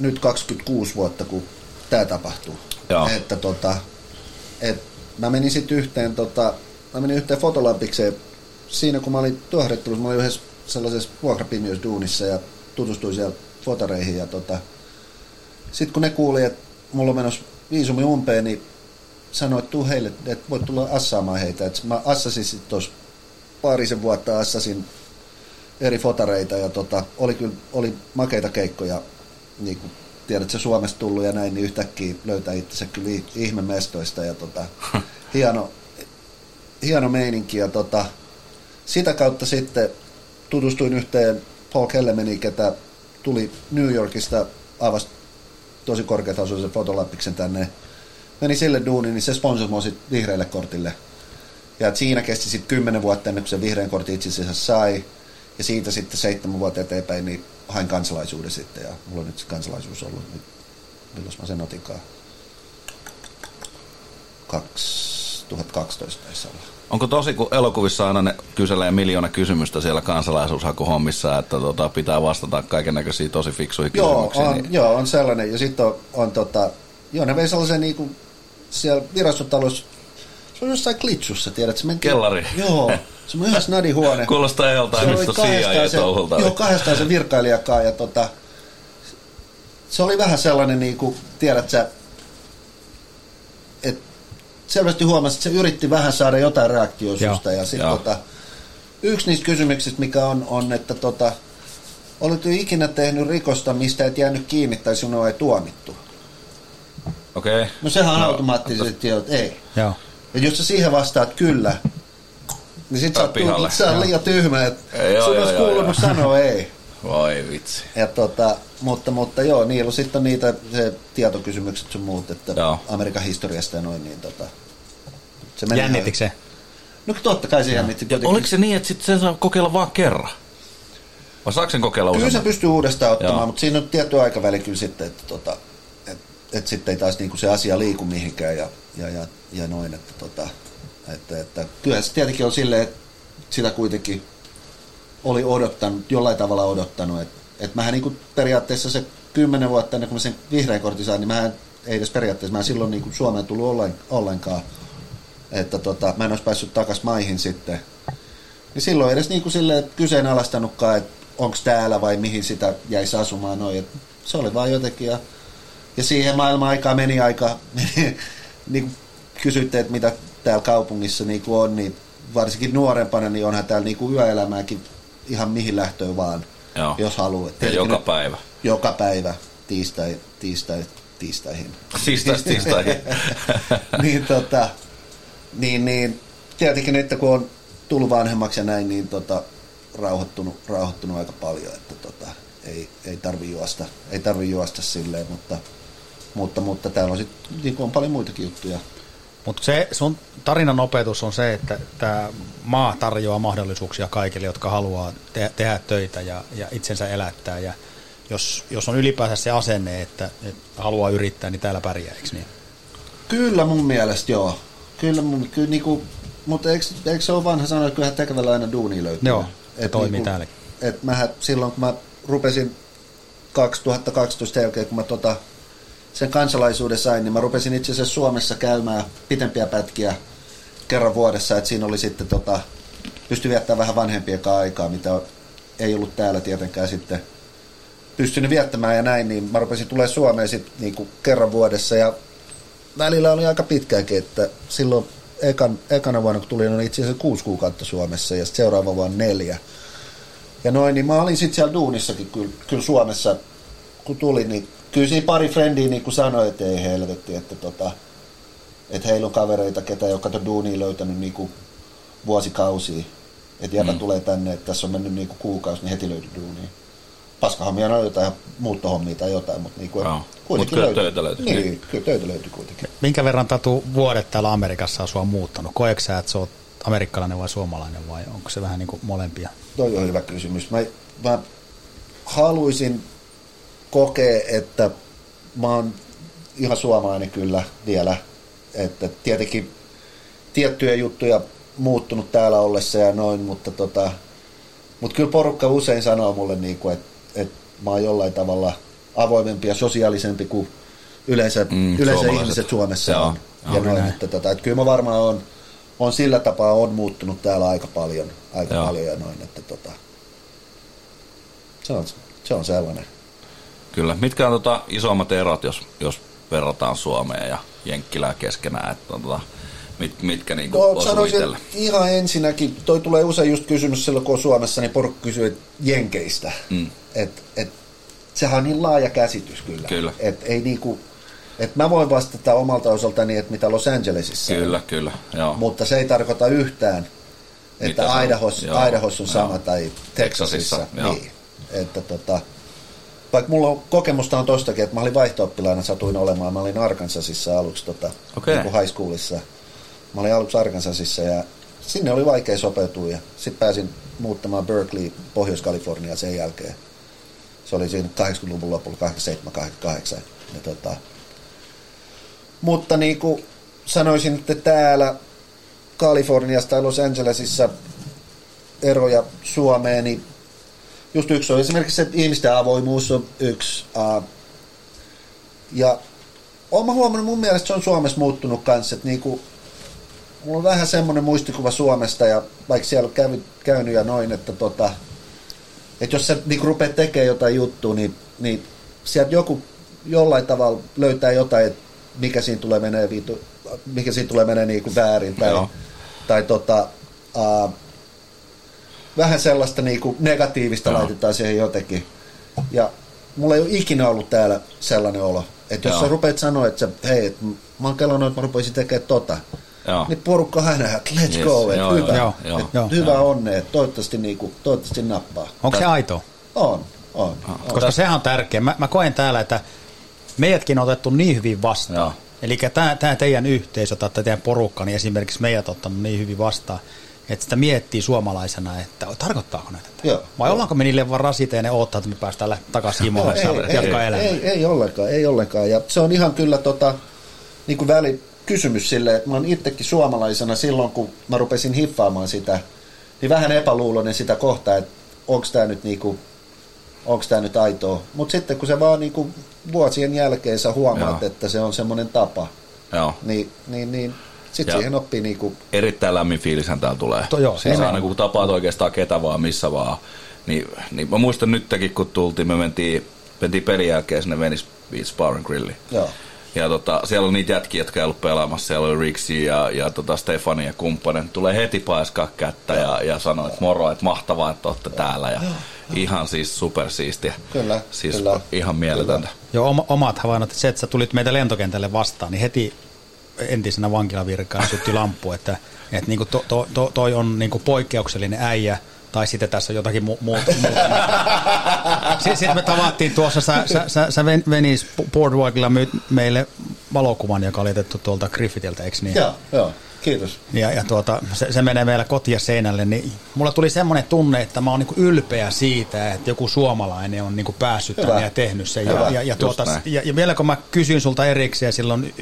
nyt 26 vuotta, kun tämä tapahtuu. Joo. Että tota, et mä menin sitten yhteen, tota, mä menin yhteen fotolabikseen. Siinä kun mä olin työharjoittelussa, mä olin yhdessä sellaisessa vuokrapimiysduunissa ja tutustuin siellä fotareihin. Ja tota, sitten kun ne kuuli, että mulla on menossa viisumi umpeen, niin sanoi, että tuu heille, että voit tulla assaamaan heitä. Et mä assasin sitten tuossa parisen vuotta assasin eri fotareita ja tota, oli kyllä oli makeita keikkoja, niin kuin tiedät, se Suomesta tullut ja näin, niin yhtäkkiä löytää itsensä kyllä ih- ihmemestoista ja tota, hieno, hieno meininki ja tota, sitä kautta sitten tutustuin yhteen Paul Kellemeniin, ketä tuli New Yorkista, avasi tosi korkeatasoisen fotolappiksen tänne. Meni sille duuniin, niin se sponsori mua sit vihreälle kortille. Ja siinä kesti sitten kymmenen vuotta ennen kuin se vihreän kortin itse asiassa sai. Ja siitä sitten seitsemän vuotta eteenpäin, niin hain kansalaisuuden sitten. Ja mulla on nyt se kansalaisuus ollut nyt, milloin mä sen otinkaan. 2012 taisi olla. Onko tosi, kun elokuvissa aina ne kyselee miljoona kysymystä siellä kansalaisuushakuhommissa, että tota, pitää vastata kaiken näköisiä tosi fiksuihin Joo, kysymyksiin? on, niin- joo, on sellainen. Ja sitten on, on tota, joo, ne vei sellaisen niinku, siellä virastotalossa, se on jossain klitsussa, tiedät, se mentiin, Kellari. Joo, se on ihan snadihuone. Kuulostaa joltain mistä kahdestaan se, CIA-touhulta. joo, kahdestaan se virkailijakaan ja tota, se oli vähän sellainen, niin kuin, tiedät sä, että selvästi huomasi, että se yritti vähän saada jotain susta. Ja sit, tota, yksi niistä kysymyksistä, mikä on, on että tota, oletko ikinä tehnyt rikosta, mistä et jäänyt kiinni tai sinua ei tuomittu? Okei. No sehän on No, automaattisesti että ei. Joo. Ja jos sä siihen vastaat kyllä, niin sit sä, oot, pihalle. sä liian tyhmä, että Ei, joo, sun olisi joo, kuulunut joo. sanoa ei. Voi vitsi. Ja tota, mutta, mutta joo, niillä sitten on niitä se tietokysymykset sun muut, että Joo. Amerikan historiasta ja noin, niin tota, se menee Jännitikö se? No totta kai se jännitti. Ja oliko se niin, että sit sen saa kokeilla vaan kerran? Vai saako sen kokeilla Kyllä se pystyy uudestaan ottamaan, Joo. mutta siinä on tietty aikaväli kyllä sitten, että tota, et, et sitten ei taas niinku se asia liiku mihinkään ja, ja, ja, ja noin, että, tota, että, että kyllähän se tietenkin on silleen, että sitä kuitenkin oli odottanut, jollain tavalla odottanut, että, että mähän niinku periaatteessa se kymmenen vuotta ennen kuin mä sen vihreän kortin sain, niin mähän ei edes periaatteessa, mä en silloin niinku Suomeen tullut ollen, ollenkaan, että tota, mä en olisi päässyt takas maihin sitten, niin silloin edes niin kuin silleen kyseenalaistanutkaan, että onko täällä vai mihin sitä jäisi asumaan noin. Et se oli vaan jotenkin. Ja, ja siihen maailman aikaa meni aika, niin kuin kysyitte, että mitä täällä kaupungissa niin kuin on, niin varsinkin nuorempana, niin onhan täällä niin kuin yöelämääkin ihan mihin lähtöön vaan, Joo. jos haluaa. Ja joka päivä. Joka päivä, tiistai, tiistai, tiistaihin. Tiistais tiistaihin. niin, tota, niin, niin tietenkin nyt kun on tullut vanhemmaksi ja näin, niin tota, rauhoittunut, rauhoittunut aika paljon, että tota, ei, ei tarvi juosta, ei tarvi juosta silleen, mutta, mutta, mutta täällä on, sit, niin on paljon muitakin juttuja. Mutta se sun tarinan opetus on se, että tämä maa tarjoaa mahdollisuuksia kaikille, jotka haluaa te- tehdä töitä ja, ja itsensä elättää. Ja jos, jos on ylipäänsä se asenne, että, että haluaa yrittää, niin täällä pärjää, eikö niin? Kyllä mun mielestä joo. Kyllä, mun, kyllä niinku, mutta eikö, eikö se ole vanha sana, että kyllähän tekevällä aina duuni löytyy? Joo, Et toimii niinku, täälläkin. Et mähän silloin, kun mä rupesin 2012 sen jälkeen, kun mä tota, sen kansalaisuuden sain, niin mä rupesin itse asiassa Suomessa käymään pitempiä pätkiä kerran vuodessa, että siinä oli sitten tota, pysty viettämään vähän vanhempien kanssa aikaa, mitä ei ollut täällä tietenkään sitten pystynyt viettämään ja näin, niin mä rupesin tulee Suomeen sitten niinku kerran vuodessa ja välillä oli aika pitkäänkin, että silloin ekan, ekana vuonna kun tulin, oli itse asiassa kuusi kuukautta Suomessa ja seuraava vuonna neljä. Ja noin, niin mä olin sitten siellä duunissakin kyllä, kyllä Suomessa, kun tulin, niin kyllä siinä pari frendiä niin kuin sanoi, että ei helvetti, että tota, että heillä on kavereita, ketä ei ole kato duunia löytänyt niin kuin vuosikausia. Että jäbä Mm. tulee tänne, että tässä on mennyt niin kuin kuukausi, niin heti löytyy duunia. Paskahommia on jotain, muuttohommia tai jotain, mutta niin kuin, Joo. kuitenkin Mut kyllä löytyy. töitä löytyy. Niin, Niin. kyllä töitä löytyy kuitenkin. Minkä verran Tatu vuodet täällä Amerikassa on sua muuttanut? Koetko sä, että sä oot amerikkalainen vai suomalainen vai onko se vähän niin kuin molempia? Toi on hyvä kysymys. Mä, mä haluaisin kokea, että mä oon ihan suomalainen kyllä vielä. Että tietenkin tiettyjä juttuja muuttunut täällä ollessa ja noin, mutta tota, mutta kyllä porukka usein sanoo mulle, niinku, että, että mä oon jollain tavalla avoimempi ja sosiaalisempi kuin yleensä, Mm, yleensä ihmiset Suomessa Joo, on. Ja noin, näin. että, tota, että kyllä mä varmaan on, on sillä tapaa on muuttunut täällä aika paljon, aika Joo. paljon ja noin, että tota, se on, se on sellainen. Kyllä. Mitkä on tota isommat erot, jos, jos verrataan Suomeen ja Jenkkilää keskenään? Että, tota, mit, mitkä niinku No, sanoisin, ihan ensinnäkin, toi tulee usein just kysymys silloin, kun on Suomessa, niin porukka kysyy jenkeistä. Mm. Et, et, sehän on niin laaja käsitys kyllä. Kyllä. Et ei niinku, et mä voin vastata omalta osaltani, että mitä Los Angelesissa on. Kyllä, kyllä. Joo. Mutta se ei tarkoita yhtään, että on? Idahos, Joo, Idahos on sama joo. tai Texasissa, Texasissa. joo. Niin. Että tota, vaikka mulla on kokemusta on tostakin, että mä olin vaihto-oppilaana, satuin olemaan. Mä olin Arkansasissa aluksi tota, Okei. niin kuin high schoolissa. Mä olin aluksi Arkansasissa ja sinne oli vaikea sopeutua ja sitten pääsin muuttamaan Berkeley, Pohjois-Kalifornia sen jälkeen. Se oli siinä 80-luvun lopulla, 87, 88. Ja tota, mutta niin kuin sanoisin, että täällä Kaliforniassa tai Los Angelesissa eroja Suomeen, niin just yksi on esimerkiksi se, että ihmisten avoimuus on yksi. Uh, ja olen mä huomannut, mun mielestä se on Suomessa muuttunut kanssa, että niinku, mulla on vähän semmoinen muistikuva Suomesta ja vaikka siellä on kävi, käynyt ja noin, että tota, että jos sä niinku rupeat tekemään jotain juttua, niin, niin sieltä joku jollain tavalla löytää jotain, että mikä siinä tulee menee viitu mikä siitä tulee menee niin kuin väärin. Tai, Joo. tai tota, uh, vähän sellaista niin kuin negatiivista Joo. laitetaan siihen jotenkin. Ja mulla ei ole ikinä ollut täällä sellainen olo. Että jos Joo. sä rupeat sanoa, että sä, hei, et mä oon kelannut, että mä rupeaisin tekemään tota. Joo. Niin porukka aina, että let's Yes, go, että hyvä, joo, et joo, joo. hyvä Joo. onne, että toivottavasti, niinku, toivottavasti nappaa. Onko se aito? On, on. Ah. on. Koska sehän on tärkeä. Mä, mä koen täällä, että meidätkin on otettu niin hyvin vastaan. Eli tämä, tämä teidän yhteisö tai teidän porukka, niin esimerkiksi meidät on ottanut niin hyvin vastaan, että sitä miettii suomalaisena, että tarkoittaako näitä tätä? Joo. Vai ollaanko me niille vaan rasite ja ne odottaa, että me päästään takaisin himoon ei, ja ei, jatkaa ei, elämää? ei, ei, ollenkaan, ei ollenkaan. Ja se on ihan kyllä tota, niin kuin välikysymys sille, että mä oon itsekin suomalaisena silloin, kun mä rupesin hiffaamaan sitä, niin vähän epäluuloinen sitä kohtaa, että onko tämä nyt niinku, onko tämä nyt aitoa. Mutta sitten kun se vaan niinku vuosien jälkeen sä huomaat, Joo. että se on semmoinen tapa, Joo. niin, niin, niin sitten Ja- siihen oppii niinku, Erittäin lämmin fiilishän täällä tulee. To- joo, siis aina kun tapaat oikeastaan ketä vaan, missä vaan. Niin, niin mä muistan nytkin, kun tultiin, me mentiin, mentiin pelin jälkeen sinne Venice Beach Bar and Grilli. joo. Ja tota, siellä on niitä jätkiä, jotka ei ollut pelaamassa. Siellä oli Rixi ja, ja tota Stefani ja kumppanen. Tulee heti paiskaa kättä ja, ja sanoi, että moro, että mahtavaa, että olette täällä. Ja ihan siis supersiistiä. Kyllä, Siis kyllä. ihan mieletöntä. Joo, oma, omat havainnot, että se, että sä tulit meitä lentokentälle vastaan, niin heti entisenä vankilavirkaan syttyi lampu, että, että niinku to, to, to, toi on niinku poikkeuksellinen äijä, tai sitten tässä on jotakin mu- muuta. muuta. Sitten sit me tavattiin tuossa, sä, sä, sä, sä Ven- Venice Boardwalkilla myyt meille valokuvan, joka oli otettu tuolta Griffithiltä, eikö niin? Joo, joo. Kiitos. Ja, ja tuota, se, se menee meillä kotia seinälle, niin mulla tuli semmoinen tunne, että mä oon niinku ylpeä siitä, että joku suomalainen on niinku päässyt Hyvä. tänne ja tehnyt sen. Hyvä. Ja, ja, ja, tuota, näin. ja, ja vielä kun mä kysyin sulta erikseen silloin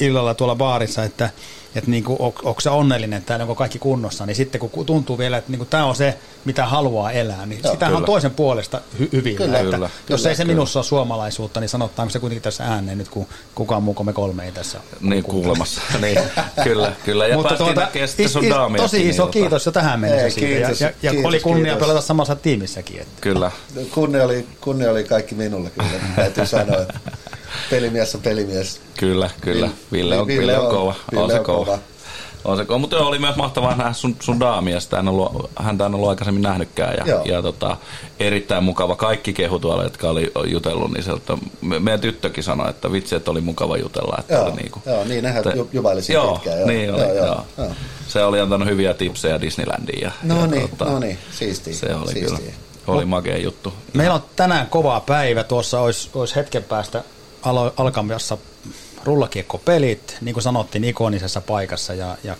illalla tuolla baarissa, että, että niinku, on, onko se onnellinen, että täällä onko kaikki kunnossa, niin sitten kun tuntuu vielä, että niinku, tämä on se, mitä haluaa elää, niin Joo, sitähän on toisen puolesta hy- hyvin. Kyllä, että kyllä, jos kyllä, ei se kyllä. minussa ole suomalaisuutta, niin sanotaanko se kuitenkin tässä ääneen nyt, kun kukaan muu kuin me kolme ei tässä Niin kuulemassa. niin, kyllä, kyllä. Ja Mutta näkemään sitten sun is- daamia. tosi iso kiitos jo tähän mennessä Ei, kiitos, ja, ja, ja kiitos, oli kunnia kiitos. pelata samassa tiimissäkin. Että. Kyllä. Kunne oli, kunne oli kaikki minulle kyllä, täytyy sanoa, että pelimies on pelimies. Kyllä, kyllä. Ville on, Ville Ville on kova. Ville on se kova. kova. On se kova. Mutta oli myös mahtavaa nähdä sun, sun daamia. Sitä en ollut, häntä en ollut aikaisemmin nähnytkään. Ja, Joo. ja tota, erittäin mukava. Kaikki kehu tuolla, jotka oli jutellut, niin sieltä, me, meidän tyttökin sanoi, että vitsi, että oli mukava jutella. Että Joo, oli niinku, joo, niin nehän että- ju- juvaili siinä joo, pitkään, joo. Niin oli, Joo, joo, joo, joo. joo. Se oli antanut hyviä tipsejä Disneylandiin. Ja, No ja niin, tota, no niin, siistiä. Se oli siistiä. kyllä. Oli makea juttu. Meillä on tänään kova päivä. Tuossa olisi, olisi hetken päästä alo- alkamassa rullakiekkopelit, niin kuin sanottiin, ikonisessa paikassa. Ja, ja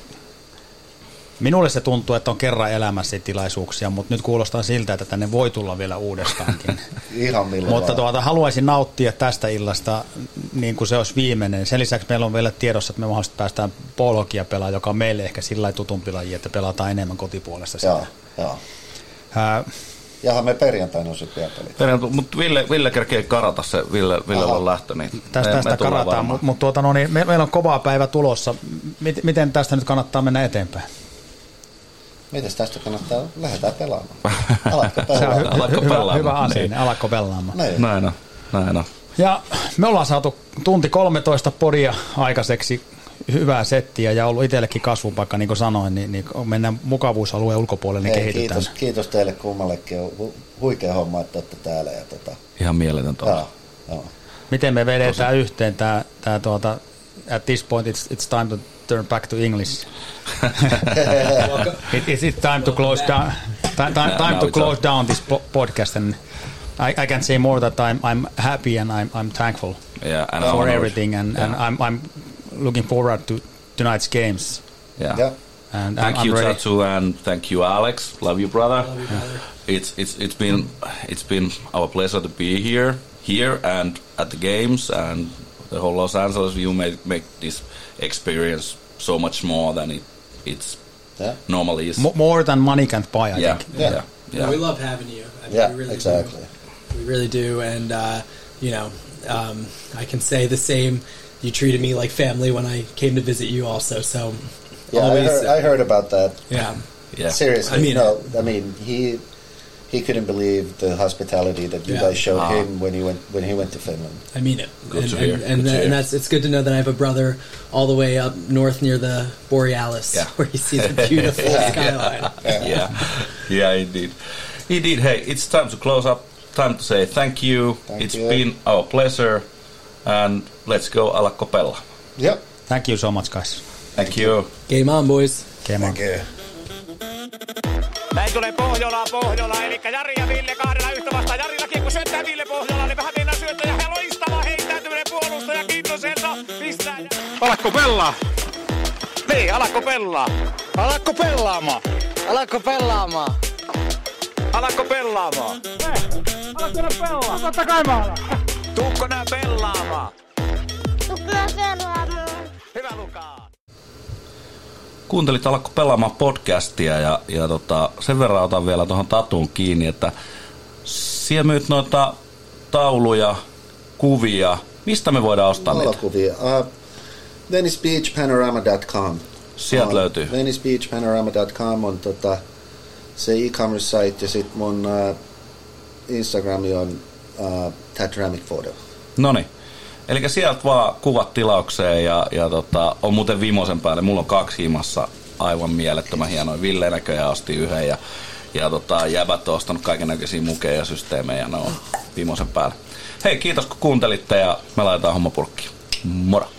minulle se tuntuu, että on kerran elämässä tilaisuuksia, mutta nyt kuulostaa siltä, että tänne voi tulla vielä uudestaankin. Ihan milloin Mutta tuota, haluaisin nauttia tästä illasta niin kuin se olisi viimeinen. Sen lisäksi meillä on vielä tiedossa, että me mahdollisesti päästään polhokia pelaa, joka on meille ehkä sillä tutumpi laji, että pelataan enemmän kotipuolesta sitä. Joo, joo. Ää, Jahan me perjantaina on vielä pelit. Perjantu- Mutta Ville, Ville kerkee karata se, Ville, Ville on lähtö, niin tästä, me- tästä me karataan, mutta mut, tuota, no niin, me, meillä on kova päivä tulossa. Miten, miten tästä nyt kannattaa mennä eteenpäin? Mites tästä kannattaa? Lähdetään pelaamaan. Alatko Se on pelaamaan? hy- Alatko hyvä, pelaamaan? hyvä asia, Niin. niin. alakko pelaamaan. Niin. Näin on, näin on. Ja me ollaan saatu tunti 13 podia aikaiseksi hyvää settiä ja ollut itsellekin kasvupaikka, niin kuin sanoin, niin, niin mennään mukavuusalueen ulkopuolelle, niin Hei, kehitytään. kiitos, kiitos teille kummallekin. On hu- huikea homma, että olette täällä. Ja tota, Ihan mieletön tuolla. joo, joo. Miten me vedetään yhteen tämä, tämä tuota, at this point it's, it's time to turn back to English. it, is it time to close down, time, time, time to close down this po- podcast and I, I can say more that I'm, I'm happy and I'm, I'm thankful Yeah, and for everything and, and Yeah. I'm, I'm looking forward to tonight's games. Yeah. Yeah. And Thank I'm, you, I'm ready. Tatu, and thank you, Alex. Love you, brother. Love you, brother. It's it's it's been it's been our pleasure to be here here and at the games and the whole Los Angeles. You make make this experience so much more than it it's Yeah. normally is. Mo- more than money can't buy, I yeah, think. yeah, Yeah. yeah. No, we love having you. I mean, Yeah, we really exactly. Do. We really do, and uh, you know, um, I can say the same. You treated me like family when I came to visit you, also. So, Yeah, I always, heard, I heard about that. yeah, yeah. Seriously, I mean no, I mean he he couldn't believe the hospitality that you Yeah. guys showed Ah. him when he went when he went to Finland. I mean it. Good and, to hear. And, Good and, to that- hear. and that's it's good to know that I have a brother all the way up north near the Borealis, where you see the beautiful skyline. yeah, yeah, indeed, indeed. Hey, it's time to close up. Time to say thank you. Thank It's you. been our pleasure, and let's go alla Copella. Yep. Thank you so much, guys. Thank you. Game on, boys. Game on. Näin tulee Pohjola, Pohjola, eli Jari ja Ville kahdella yhtä vastaan. Jarilla kiekko syöttää Ville Pohjola, niin vähän mennään syöttää ja loistava heittäytyminen puolustaja Kintoselta pistää. Ja... Alakko pelaa? Niin, alakko pelaa? Alakko pelaamaan? Alakko pelaamaan? Alakko pelaamaan? Alakko nää pelaa? Totta kai mä alan. Tuukko nää pelaamaan? Tuukko nää pelaamaan? Hyvä Lukaa. Kuuntelit Alakko pelaamaan podcastia ja, ja tota, sen verran otan vielä tuohon tatuun kiinni, että siellä myyt noita tauluja, kuvia. Mistä me voidaan ostaa niitä? Valokuvia. Uh, VeniceBeachPanorama.com. Sieltä On löytyy. VeniceBeachPanorama.com on tota, se e-commerce site ja sitten mun uh, Instagrami on uh, Tatramic Photo. Noni. Eli sieltä vaan kuvat tilaukseen ja, ja tota, on muuten Vimosen päälle. Mulla on kaksi himassa aivan mielettömän hienoja. Ville näköjään osti yhden ja, ja tota, jäbät on ostanut kaiken näköisiä mukeja ja systeemejä. Ne on Vimosen päälle. Hei, kiitos kun kuuntelitte ja me laitetaan hommapurkkiin. Moro!